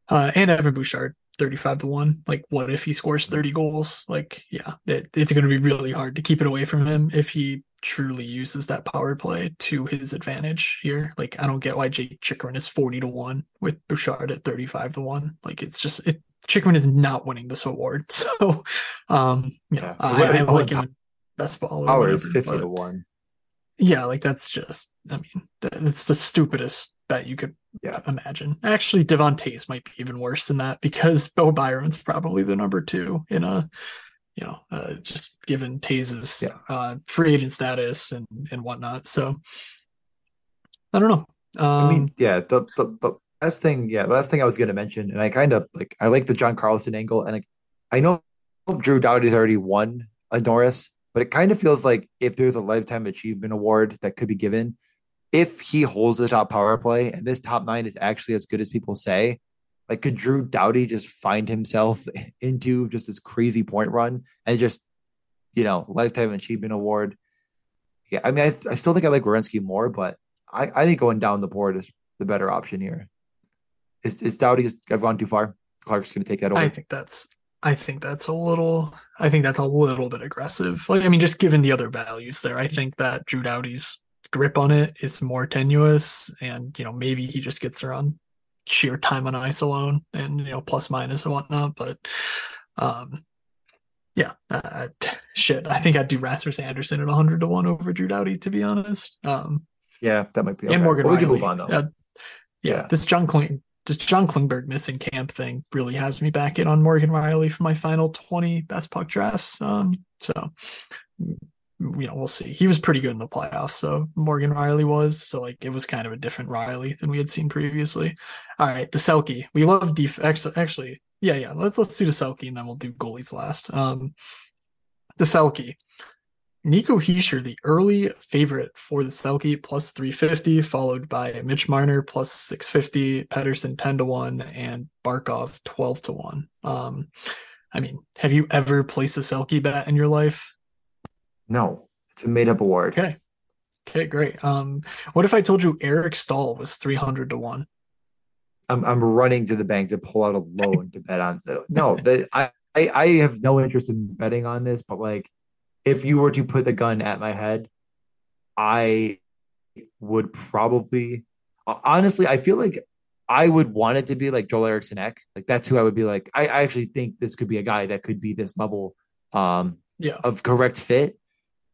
uh, and Evan Bouchard, thirty-five to one. Like, what if he scores thirty goals? Like, yeah, it, it's going to be really hard to keep it away from him if he truly uses that power play to his advantage here. Like, I don't get why Jake Chychrun is forty to one with Bouchard at thirty-five to one. Like, it's just it. Chychrun is not winning this award, so um, you know, yeah. I, I like him best ball. Or Power is fifty to one. Yeah, like that's just. I mean, it's the stupidest bet you could yeah. imagine. Actually, Devon Toews might be even worse than that because Bowen Byram's probably the number two in a, you know, uh, just given Toews's yeah. uh, free agent status and and whatnot. So I don't know. Um, I mean, yeah, the, the the last thing, yeah, last thing I was going to mention, and I kind of like I like the John Carlson angle, and I, I know Drew Doughty's already won a Norris, but it kind of feels like if there's a lifetime achievement award that could be given, if he holds the top power play and this top nine is actually as good as people say, like could Drew Doughty just find himself into just this crazy point run and just, you know, lifetime achievement award? Yeah, I mean, I, I still think I like Werenski more, but I, I think going down the board is the better option here. Is is Doughty? I've gone too far. Clark's going to take that over. I think that's I think that's a little I think that's a little bit aggressive. Like I mean, just given the other values there, I think that Drew Doughty's grip on it is more tenuous and you know, maybe he just gets around sheer time on ice alone and you know, plus minus and whatnot. But um yeah, uh, shit. I think I'd do Rasmus Andersson at 100 to 1 over Drew Doughty, to be honest. Um, yeah, that might be. And okay. Morgan well, We can move on, though. Uh, yeah, yeah, this John Clean just John Klingberg missing camp thing really has me back in on Morgan Rielly for my final 20 best puck drafts. Um, so you know, we'll see. He was pretty good in the playoffs, so Morgan Rielly was. So like it was kind of a different Rielly than we had seen previously. All right, the Selke. We love def actually, yeah, yeah. Let's let's do the Selke and then we'll do goalies last. Um the Selke. Nico Hischier, the early favorite for the Selke, plus 350, followed by Mitch Marner, plus 650, Pettersson 10 to 1, and Barkov 12 to 1. Um, I mean, have you ever placed a Selke bet in your life? No, it's a made up award. Okay. Okay, great. Um, what if I told you Eric Staal was 300 to 1? I'm, I'm running to the bank to pull out a loan to bet on. No, the, I, I, I have no interest in betting on this, but like, if you were to put the gun at my head, I would probably honestly, I feel like I would want it to be like Joel Eriksson Ek. Like that's who I would be like. I, I actually think this could be a guy that could be this level um Yeah. of correct fit.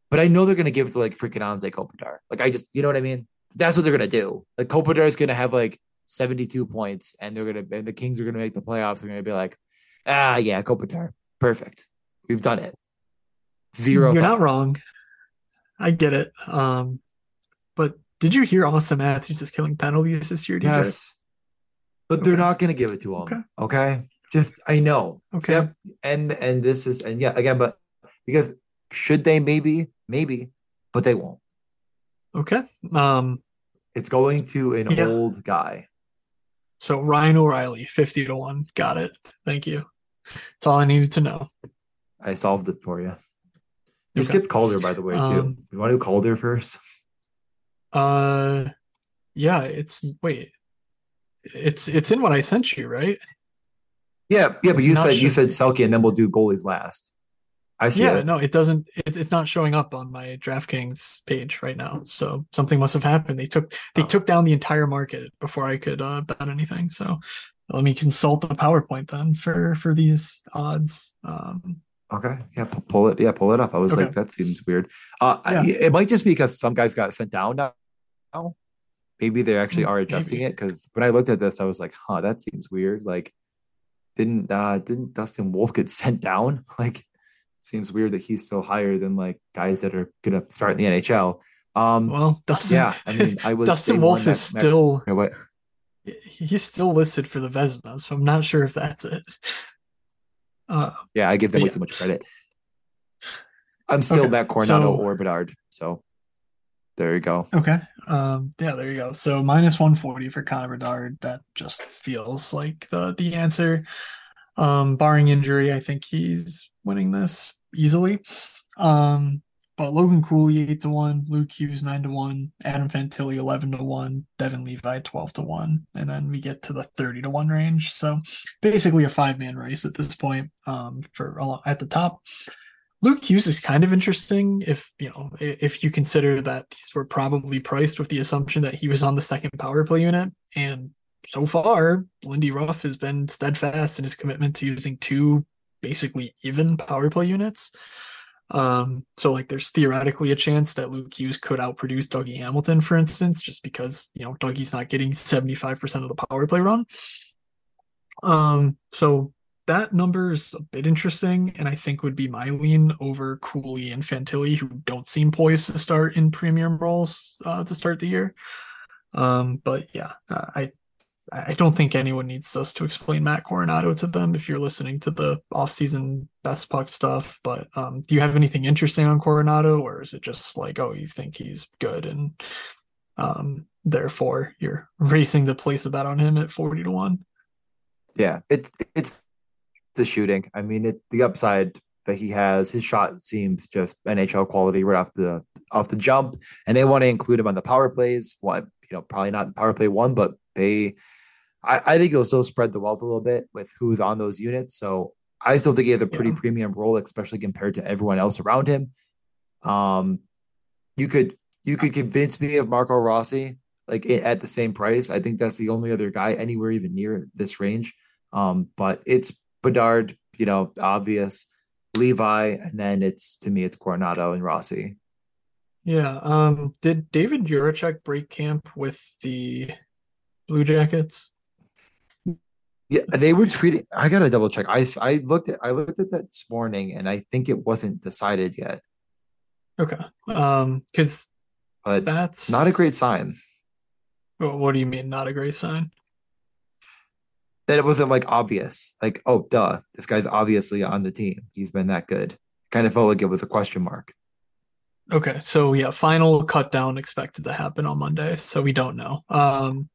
But I know they're gonna give it to like freaking Anze Kopitar. Like I just you know what I mean? That's what they're gonna do. Like Kopitar is gonna have like 72 points and they're gonna and the Kings are gonna make the playoffs. They're gonna be like, ah yeah, Kopitar. Perfect. We've done it. 0 You're thought. not wrong. I get it. Um, but did you hear Auston Matthews is just killing penalties this year? DJ? Yes. But they're Okay. not gonna give it to him. Okay. Okay. Just I know. Okay. Yep. And and this is and yeah, again, but because should they maybe, maybe, but they won't. Okay. Um, It's going to an Yeah. old guy. so Ryan O'Reilly, 50 to 1. Got it. Thank you. That's all I needed to know. I solved it for you. You Okay. skipped Calder, by the way, too. Um, you want to do Calder first? Uh yeah, it's wait. It's it's in what I sent you, right? Yeah, yeah, but you said you said Selke, and then we'll do goalies last. I see Yeah, it. no, it doesn't it, it's not showing up on my DraftKings page right now. So something must have happened. They took they Oh. took down the entire market before I could uh bet anything. So let me consult the PowerPoint then for for these odds. Um Okay, yeah, pu- pull it. Yeah, pull it up. I was Okay. like, that seems weird. Uh, I- it might just be because some guys got sent down now. Maybe they actually Mm, are adjusting maybe. it because when I looked at this, I was like, huh, that seems weird. Like, didn't uh didn't Dustin Wolf get sent down? Like, seems weird that he's still higher than like guys that are gonna start in the NHL. Um, well, Dustin yeah, I mean, I was Dustin Wolf is still you know what? he's still listed for the Vezina, so I'm not sure if that's it. Uh Yeah, I give them But way yeah. too much credit. I'm still Okay, Matt Coronato so- or Bedard. So there you go. Okay. Um, yeah, there you go. So minus 140 for Connor Bedard. That just feels like the the answer. Um, barring injury, I think he's winning this easily. Um, but Logan Cooley 8 to 1, Luke Hughes 9 to 1, Adam Fantilli 11 to 1, Devon Levi 12 to 1, and then we get to the 30 to 1 range. So basically a five-man race at this point um for at the top. Luke Hughes is kind of interesting if you know if you consider that these were probably priced with the assumption that he was on the second power play unit, and so far Lindy Ruff has been steadfast in his commitment to using two basically even power play units. Um, so like there's theoretically a chance that Luke Hughes could outproduce Dougie Hamilton, for instance, just because you know Dougie's not getting 75% of the power play run. Um, so that number is a bit interesting, and I think would be my lean over Cooley and Fantilli, who don't seem poised to start in premium roles uh, to start the year. Um, but yeah, uh, I I don't think anyone needs us to explain Matt Coronato to them if you're listening to the off-season best puck stuff. But um, do you have anything interesting on Coronato, or is it just like, oh, you think he's good and um, therefore you're racing the place bet on him at forty to one? Yeah, it it's the shooting. I mean, it the upside that he has, his shot seems just NHL quality right off the off the jump, and they want to include him on the power plays. What you know, probably not power play one, but they, I, I think he'll still spread the wealth a little bit with who's on those units. So I still think he has a pretty Yeah. premium role, especially compared to everyone else around him. Um, you could you could convince me of Marco Rossi like at the same price. I think that's the only other guy anywhere even near this range. Um, but it's Bedard, you know, obvious, Levi, and then it's to me it's Coronato and Rossi. Yeah. Um, did David Jiricek break camp with the Blue Jackets? Yeah, they were tweeting. I gotta double check. I I looked at I looked at that this morning, and I think it wasn't decided yet. Okay. Um, because But that's not a great sign What do you mean, not a great sign? that it wasn't like obvious. Like, oh, duh, this guy's obviously on the team. He's been that good. Kind of felt like it was a question mark. Okay, so yeah, final cut down expected to happen on Monday, so we don't know. Um,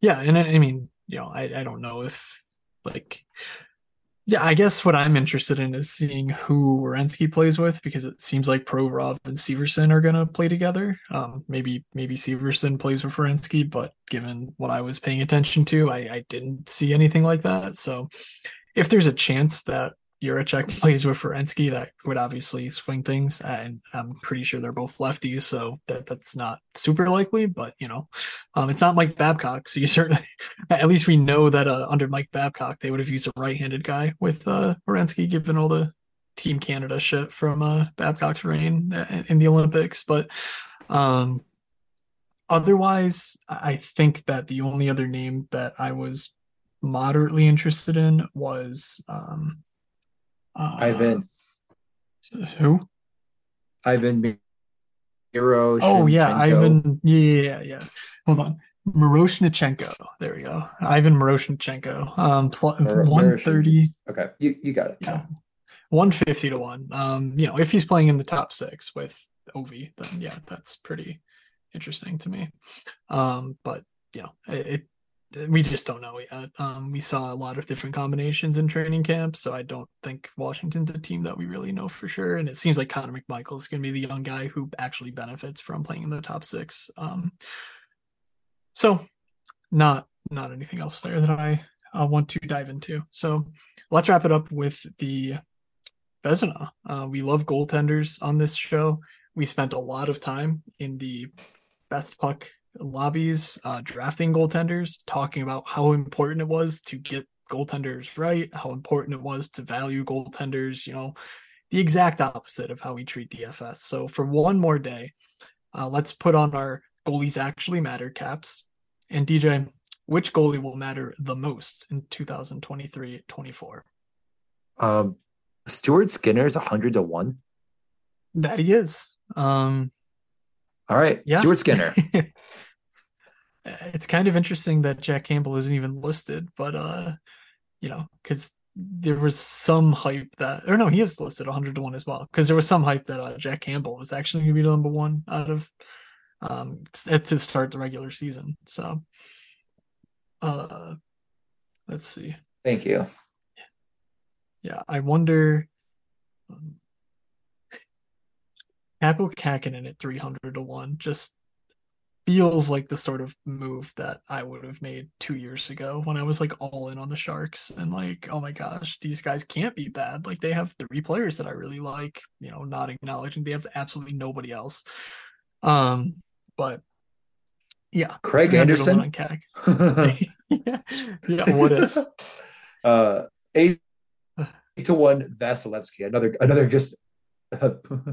yeah, and I, I mean, you know, I, I don't know if like, yeah, I guess what I'm interested in is seeing who Werenski plays with because it seems like Provorov and Severson are gonna play together. Um, maybe maybe Severson plays with Werenski, but given what I was paying attention to, I, I didn't see anything like that. So if there's a chance that Jiricek plays with Werenski, that would obviously swing things. And I'm pretty sure they're both lefties, so that that's not super likely. But you know, um, it's not Mike Babcock, so you certainly, at least we know that uh, under Mike Babcock, they would have used a right-handed guy with uh, Werenski, given all the Team Canada shit from uh, Babcock's reign in the Olympics. But um, otherwise, I think that the only other name that I was moderately interested in was um, uh, Ivan. Who? Ivan Miro. Oh yeah, Ivan. Yeah, yeah. Hold on. Miroshnichenko. There we go. Ivan Miroshnichenko. Um, one thirty. Okay, you you got it. Yeah, one fifty to one. Um, you know, if he's playing in the top six with Ovi, then yeah, that's pretty interesting to me. Um, but you know, it, we just don't know yet. Um, we saw a lot of different combinations in training camp, so I don't think Washington's a team that we really know for sure. And it seems like Connor McMichael is going to be the young guy who actually benefits from playing in the top six. Um, so, not not anything else there that I uh, want to dive into. So, let's wrap it up with the Vezina. Uh, we love goaltenders on this show. We spent a lot of time in the best puck lobbies, uh, drafting goaltenders, talking about how important it was to get goaltenders right, how important it was to value goaltenders, you know, the exact opposite of how we treat DFS. So for one more day, uh, let's put on our goalies actually matter caps. And DJ, which goalie will matter the most in 2023 24? Um, Stuart Skinner is 100 to 1. That he is. Um, all right, yeah. Stuart Skinner. it's kind of interesting that Jack Campbell isn't even listed, but uh, you know, because there was some hype that, or no, he is listed 100 to one as well, because there was some hype that uh, Jack Campbell was actually going to be the number one out of um to start the regular season. So, uh, let's see. Thank you. Yeah, I wonder. Um, Kaapo Kähkönen at 300 to 1 just feels like the sort of move that I would have made two years ago when I was like all in on the Sharks and like, oh my gosh, these guys can't be bad. Like they have three players that I really like, you know, not acknowledging they have absolutely nobody else. Um, but yeah, Craig Anderson on CAC. yeah, yeah. What if? Uh, eight, eight to one Vasilevskiy. Another, another just.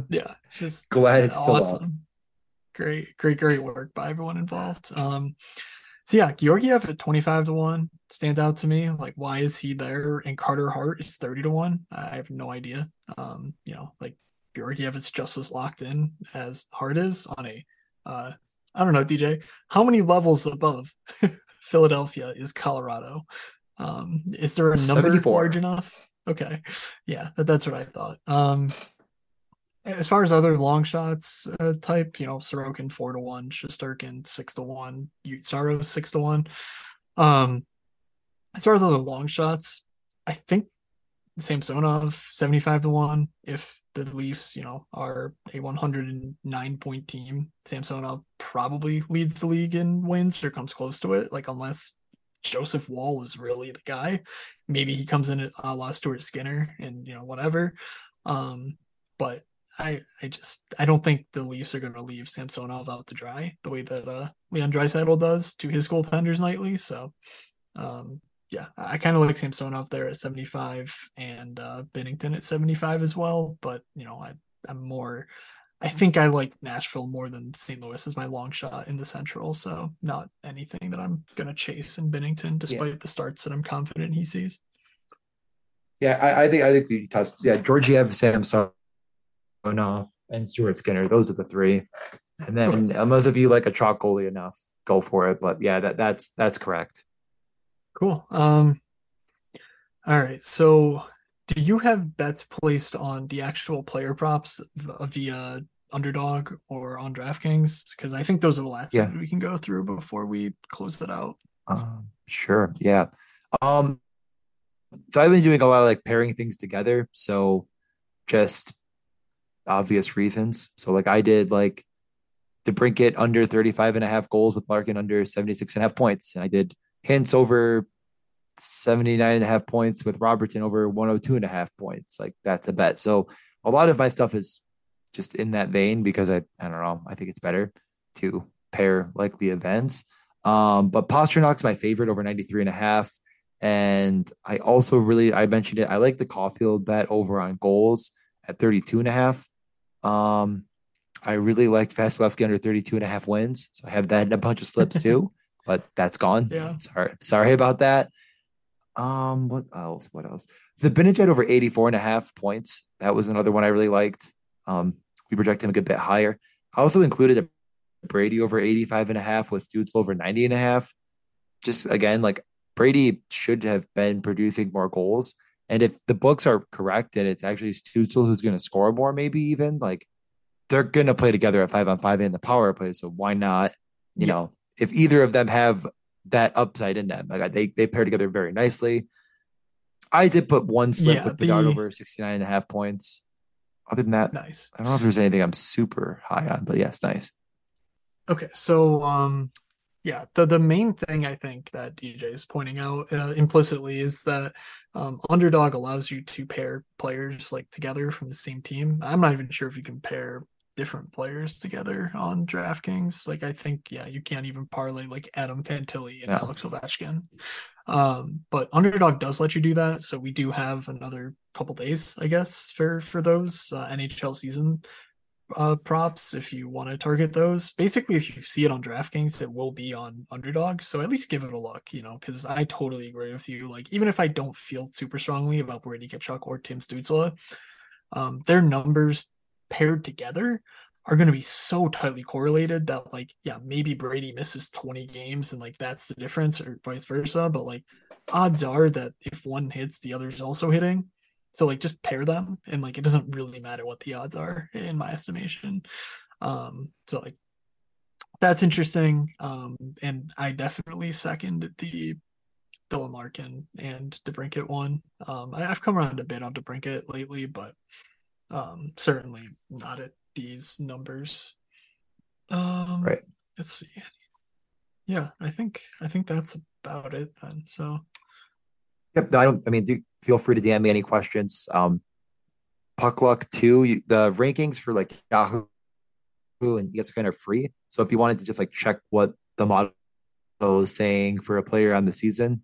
yeah, just glad it's still awesome. on great, great, great work by everyone involved. Um, so yeah, Georgiev at 25 to 1 stands out to me. Like, why is he there? And Carter Hart is 30 to 1. I have no idea. Um, you know, like Georgiev is just as locked in as Hart is on a uh I don't know, DJ. How many levels above Philadelphia is Colorado? Um, is there a number large enough? Okay. Yeah, that, that's what I thought. Um as far as other long shots uh, type, you know, Sorokin four to one, Shesterkin six to one, Saros six to one. Um, as far as other long shots, I think Samsonov seventy five to one. If the Leafs, you know, are a one hundred and nine point team, Samsonov probably leads the league in wins or comes close to it. Like unless Joseph Woll is really the guy, maybe he comes in at a la Stuart Skinner and you know whatever. Um, but I I just I don't think the Leafs are going to leave Samsonov out to dry the way that uh, Leon Draisaitl does to his goaltenders nightly. So, um, yeah, I kind of like Samsonov there at 75 and uh, Binnington at 75 as well. But you know, I I'm more. I think I like Nashville more than St. Louis as my long shot in the Central. So not anything that I'm going to chase in Binnington, despite yeah. the starts that I'm confident he sees. Yeah, I, I think I think we touched. Yeah, Georgiev, Samsonov enough and Stuart Skinner. Those are the three. And then most of you like a chalk goalie enough, go for it. But yeah, that that's that's correct. Cool. Um all right. So do you have bets placed on the actual player props via underdog or on DraftKings? Because I think those are the last yeah. we can go through before we close that out. Um, sure. Yeah. Um so I've been doing a lot of like pairing things together. So just obvious reasons. So like I did like DeBrincat under 35 and a half goals with Larkin under 76 and a half points. And I did Hintz over 79 and a half points with Robertson over 102 and a half points. Like that's a bet. So a lot of my stuff is just in that vein because I, I don't know, I think it's better to pair likely events. Um, but Pastrnak's my favorite over 93 and a half. And I also really, I mentioned it, I like the Caufield bet over on goals at 32 and a half. Um, I really liked Vasilevskiy under 32 and a half wins. So I have that in a bunch of slips too, but that's gone. Yeah. Sorry. Sorry about that. Um, what else? What else? The Zibanejad over 84 and a half points. That was another one I really liked. Um, we project him a good bit higher. I also included a Brady over 85 and a half with Dudes over 90 and a half. Just again, like Brady should have been producing more goals. And if the books are correct and it's actually Stützle who's going to score more, maybe even like they're going to play together at five on five in the power play. So why not, you yeah. know, if either of them have that upside in them, like they, they pair together very nicely. I did put one slip yeah, with the dog over 69 and a half points. Other than that, nice. I don't know if there's anything I'm super high on, but yes, nice. Okay, so um, yeah, the the main thing I think that DJ is pointing out uh, implicitly is that um, underdog allows you to pair players like together from the same team. I'm not even sure if you can pair different players together on DraftKings. Like I think, yeah, you can't even parlay like Adam Fantilli and yeah. Alex Ovechkin. Um, but underdog does let you do that. So we do have another couple days, I guess, for for those uh, NHL season uh, props if you want to target those. Basically, if you see it on DraftKings, it will be on underdog. So at least give it a look, you know, because I totally agree with you. Like, even if I don't feel super strongly about Brady Tkachuk or Tim Stützle, um, their numbers paired together are going to be so tightly correlated that like yeah maybe brady misses 20 games and like that's the difference or vice versa but like odds are that if one hits the other's also hitting so like just pair them and like it doesn't really matter what the odds are in my estimation um so like that's interesting um and i definitely second the Dylan Larkin and DeBrincat one. Um, I, have come around a bit on DeBrincat lately, but um, certainly not at these numbers. Um, right. Let's see. Yeah, I think I think that's about it then. So. Yep. No, I don't. I mean, do, feel free to DM me any questions. Um, Puck Luck two, you, the rankings for like Yahoo and ESPN are free. So if you wanted to just like check what the model is saying for a player on the season,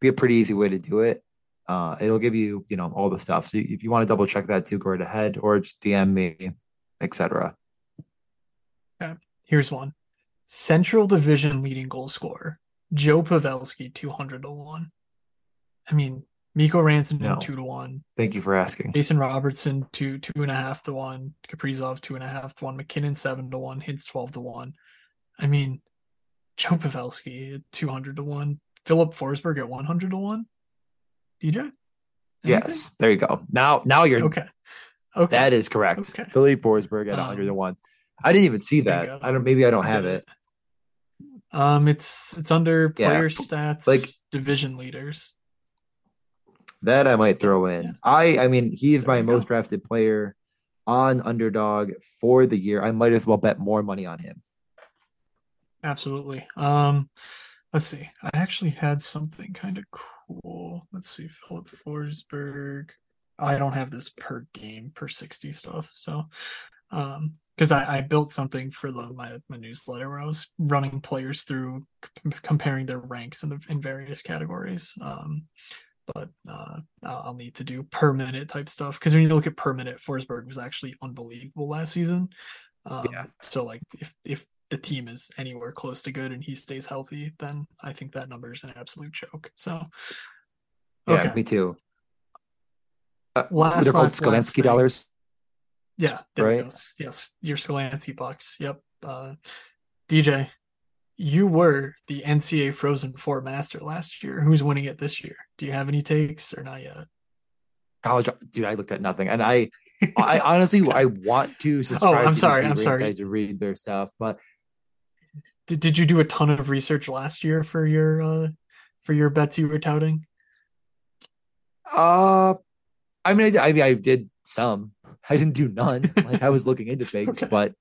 be a pretty easy way to do it. Uh, it'll give you, you know, all the stuff. So if you want to double check that too, go right ahead or just DM me, etc. Okay. Here's one. Central Division leading goal scorer, Joe Pavelski, 200 to 1. I mean, Mikko Rantanen, no. 2 to 1. Thank you for asking. Jason Robertson, 2, two and a half to 1. Kaprizov, 2.5 to 1. MacKinnon 7 to 1. Hintz, 12 to 1. I mean, Joe Pavelski at 200 to 1. Filip Forsberg at 100 to 1. DJ? Anything? Yes, there you go. Now, now you're okay. Okay, that is correct. Okay. Filip Forsberg at um, 101. I didn't even see that. I don't. Maybe I don't have it. Um, it's it's under player yeah. stats, like division leaders. That I might throw in. Yeah. I I mean, he's my most go. drafted player on underdog for the year. I might as well bet more money on him. Absolutely. Um, let's see. I actually had something kind of cool. Let's see. Filip Forsberg. I don't have this per game per 60 stuff. So, um, because I, I built something for the my, my newsletter where I was running players through c- comparing their ranks in the in various categories. Um, but uh, I'll need to do per minute type stuff because when you look at per minute, Forsberg was actually unbelievable last season. Um, yeah. So like if if the team is anywhere close to good and he stays healthy, then I think that number is an absolute joke. So, okay. yeah, me too. Uh, last, they're called Skolensky dollars. Yeah, right. Yes, your Skolensky bucks. Yep. Uh, DJ, you were the NCAA Frozen Four master last year. Who's winning it this year? Do you have any takes or not yet? College, dude, I looked at nothing, and I, I honestly, I want to subscribe. Oh, I'm sorry, I'm sorry to read their stuff, but did, did you do a ton of research last year for your uh for your bets you were touting? Uh I mean I, I mean I did some. I didn't do none. Like I was looking into things, okay. but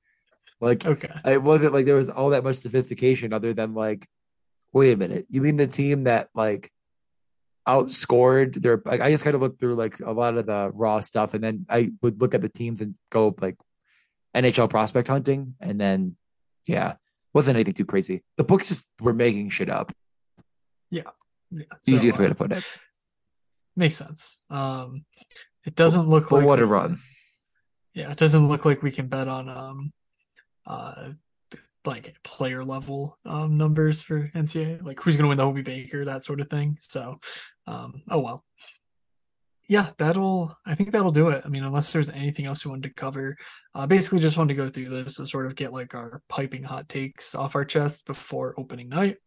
like okay. it wasn't like there was all that much sophistication other than like, wait a minute, you mean the team that like outscored. They're like I just kind of looked through like a lot of the raw stuff, and then I would look at the teams and go like NHL prospect hunting, and then yeah, wasn't anything too crazy. The books just were making shit up. Yeah, yeah. So, easiest way to put it. Makes sense. Um, it doesn't look but like what a run. Yeah, it doesn't look like we can bet on um, uh, like player level um numbers for NCAA, like who's to win the Hobey Baker, that sort of thing. So, um, oh well. Yeah, that'll. I think that'll do it. I mean, unless there's anything else you wanted to cover, uh, basically just wanted to go through this to sort of get like our piping hot takes off our chest before opening night.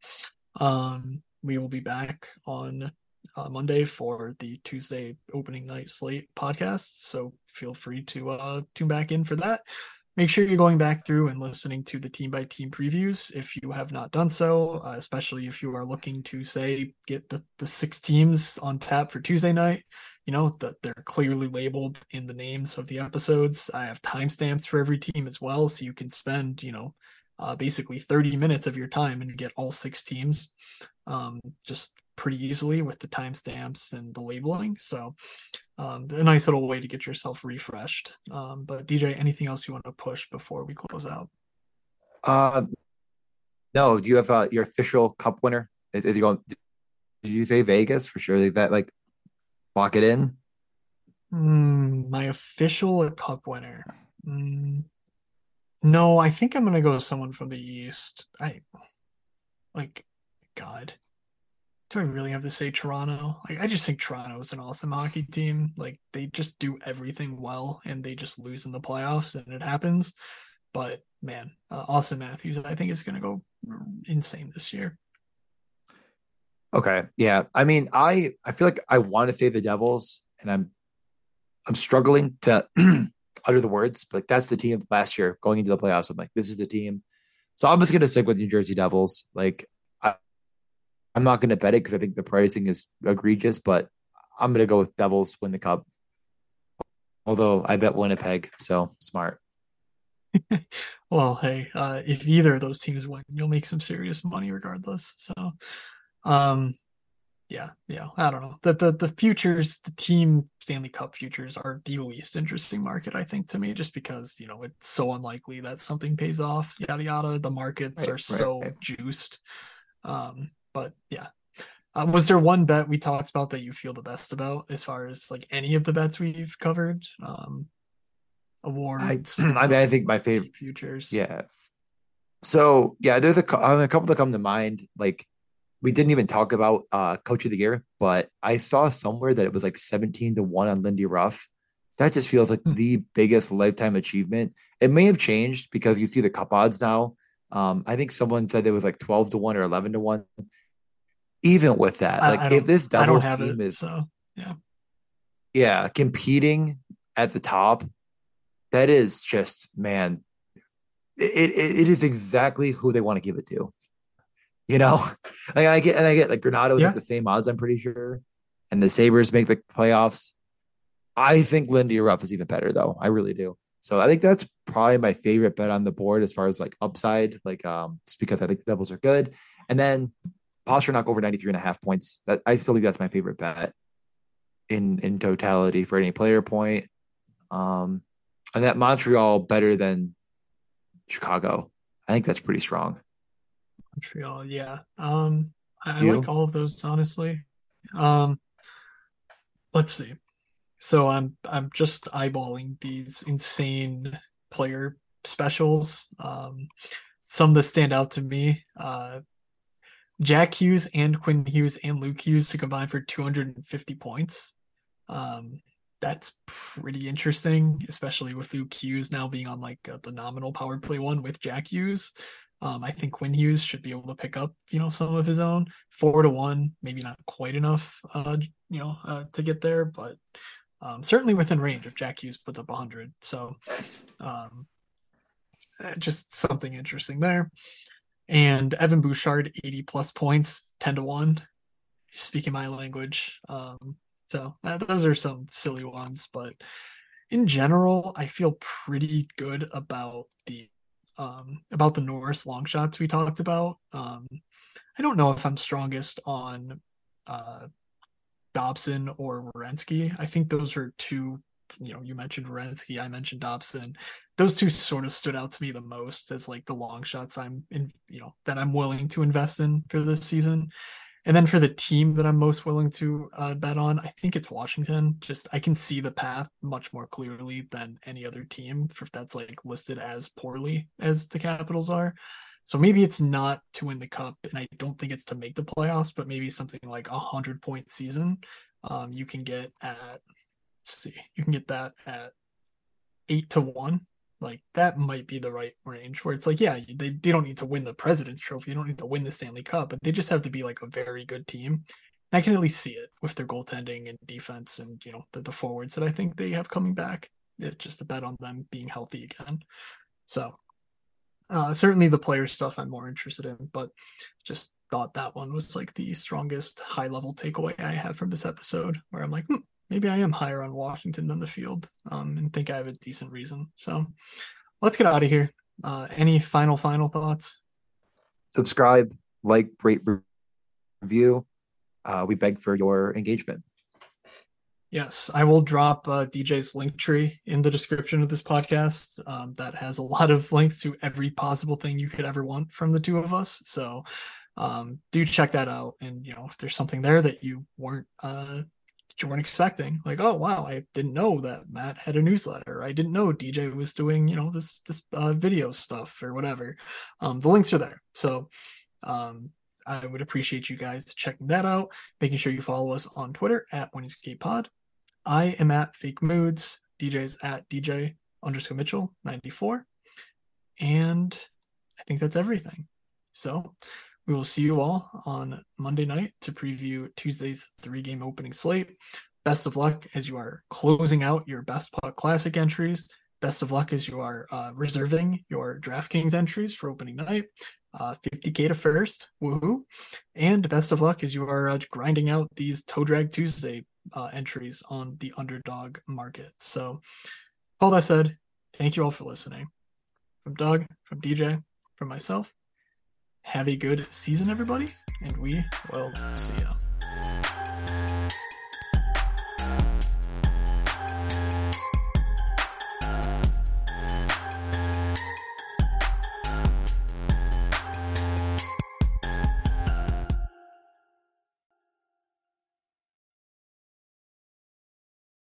Um, we will be back on uh, Monday for the Tuesday opening night slate podcast. So feel free to uh, tune back in for that make sure you're going back through and listening to the team by team previews if you have not done so, uh, especially if you are looking to say get the, the six teams on tap for Tuesday night. You know that they're clearly labeled in the names of the episodes. I have timestamps for every team as well, so you can spend you know uh, basically 30 minutes of your time and get all six teams um, just pretty easily with the timestamps and the labeling. So um, a nice little way to get yourself refreshed. Um, but DJ, anything else you want to push before we close out? Uh, no. Do you have uh, your official cup winner? Is, is he going? Did you say Vegas for sure? Is that like lock it in? Mm, my official cup winner. Mm, no, I think I'm gonna go with someone from the East. I like God do I really have to say Toronto? Like, I just think Toronto is an awesome hockey team. Like, they just do everything well, and they just lose in the playoffs, and it happens. But man, uh, Auston Matthews, I think is going to go insane this year. Okay, yeah. I mean, I I feel like I want to say the Devils, and I'm I'm struggling to utter the words, but that's the team last year going into the playoffs. I'm like, this is the team. So I'm just gonna stick with New Jersey Devils. Like I'm not going to bet it because I think the pricing is egregious, but I'm going to go with Devils win the cup. Although I bet Winnipeg, so smart. well, hey, uh, if either of those teams win, you'll make some serious money regardless. So, um, yeah, yeah, I don't know. The the the futures, the team Stanley Cup futures are the least interesting market, I think, to me, just because you know it's so unlikely that something pays off. Yada yada. The markets right, are right, so right. juiced. Um, but yeah. Uh, was there one bet we talked about that you feel the best about as far as like any of the bets we've covered? Um, awards. I, I mean, I think my favorite futures. Yeah. So yeah, there's a, I mean, a couple that come to mind. Like we didn't even talk about uh, coach of the year, but I saw somewhere that it was like 17 to one on Lindy Ruff. That just feels like hmm. the biggest lifetime achievement. It may have changed because you see the cup odds now. Um, I think someone said it was like 12 to one or 11 to one even with that, like if this Devils team it, is so yeah, yeah, competing at the top, that is just man, it, it, it is exactly who they want to give it to. You know, like I get and I get like Granato yeah. at the same odds, I'm pretty sure, and the Sabres make the playoffs. I think Lindy Ruff is even better though. I really do. So I think that's probably my favorite bet on the board as far as like upside, like um, just because I think the Devils are good. And then Pastrnak over 93 and a half points. That I still think that's my favorite bet in in totality for any player point. Um, and that Montreal better than Chicago. I think that's pretty strong. Montreal, yeah. Um, I, I like all of those honestly. Um, let's see. So I'm I'm just eyeballing these insane player specials. Um, some that stand out to me. Uh, Jack Hughes and Quinn Hughes and Luke Hughes to combine for 250 points. Um, that's pretty interesting, especially with Luke Hughes now being on like uh, the nominal power play one with Jack Hughes. Um, I think Quinn Hughes should be able to pick up, you know, some of his own four to one, maybe not quite enough, uh, you know, uh, to get there, but um, certainly within range if Jack Hughes puts up 100. So, um, eh, just something interesting there and Evan Bouchard 80 plus points, 10 to 1. Speaking my language. Um, so uh, those are some silly ones, but in general, I feel pretty good about the um, about the Norris long shots we talked about. Um, I don't know if I'm strongest on uh, Dobson or Werenski. I think those are two. You know, you mentioned Werenski, I mentioned Dobson. Those two sort of stood out to me the most as like the long shots I'm in. You know, that I'm willing to invest in for this season. And then for the team that I'm most willing to uh, bet on, I think it's Washington. Just I can see the path much more clearly than any other team that's like listed as poorly as the Capitals are. So maybe it's not to win the cup, and I don't think it's to make the playoffs, but maybe something like a hundred point season. Um, you can get at see, you can get that at eight to one. Like that might be the right range where it's like, yeah, they, they don't need to win the President's Trophy, They don't need to win the Stanley Cup, but they just have to be like a very good team. And I can at least see it with their goaltending and defense and you know the, the forwards that I think they have coming back. It's just a bet on them being healthy again. So uh, certainly the player stuff I'm more interested in, but just thought that one was like the strongest high level takeaway I had from this episode, where I'm like, hmm, maybe I am higher on Washington than the field, um, and think I have a decent reason. So let's get out of here. Uh, any final final thoughts? Subscribe, like, rate, review. Uh, we beg for your engagement. Yes, I will drop uh, DJ's link tree in the description of this podcast. Um, that has a lot of links to every possible thing you could ever want from the two of us. So um, do check that out. And you know, if there's something there that you weren't uh, you weren't expecting, like, oh wow, I didn't know that Matt had a newsletter. I didn't know DJ was doing you know this this uh, video stuff or whatever. Um, the links are there. So um, I would appreciate you guys checking that out, making sure you follow us on Twitter at Morning Skate Pod I am at Fake Moods. DJ's at DJ underscore Mitchell 94. And I think that's everything. So we will see you all on Monday night to preview Tuesday's three game opening slate. Best of luck as you are closing out your Best Puck Classic entries. Best of luck as you are uh, reserving your DraftKings entries for opening night. Uh, 50k to first, woohoo! And best of luck as you are uh, grinding out these Toe Drag Tuesday uh, entries on the underdog market. So, all that said, thank you all for listening. From Doug, from DJ, from myself, have a good season, everybody, and we will see you.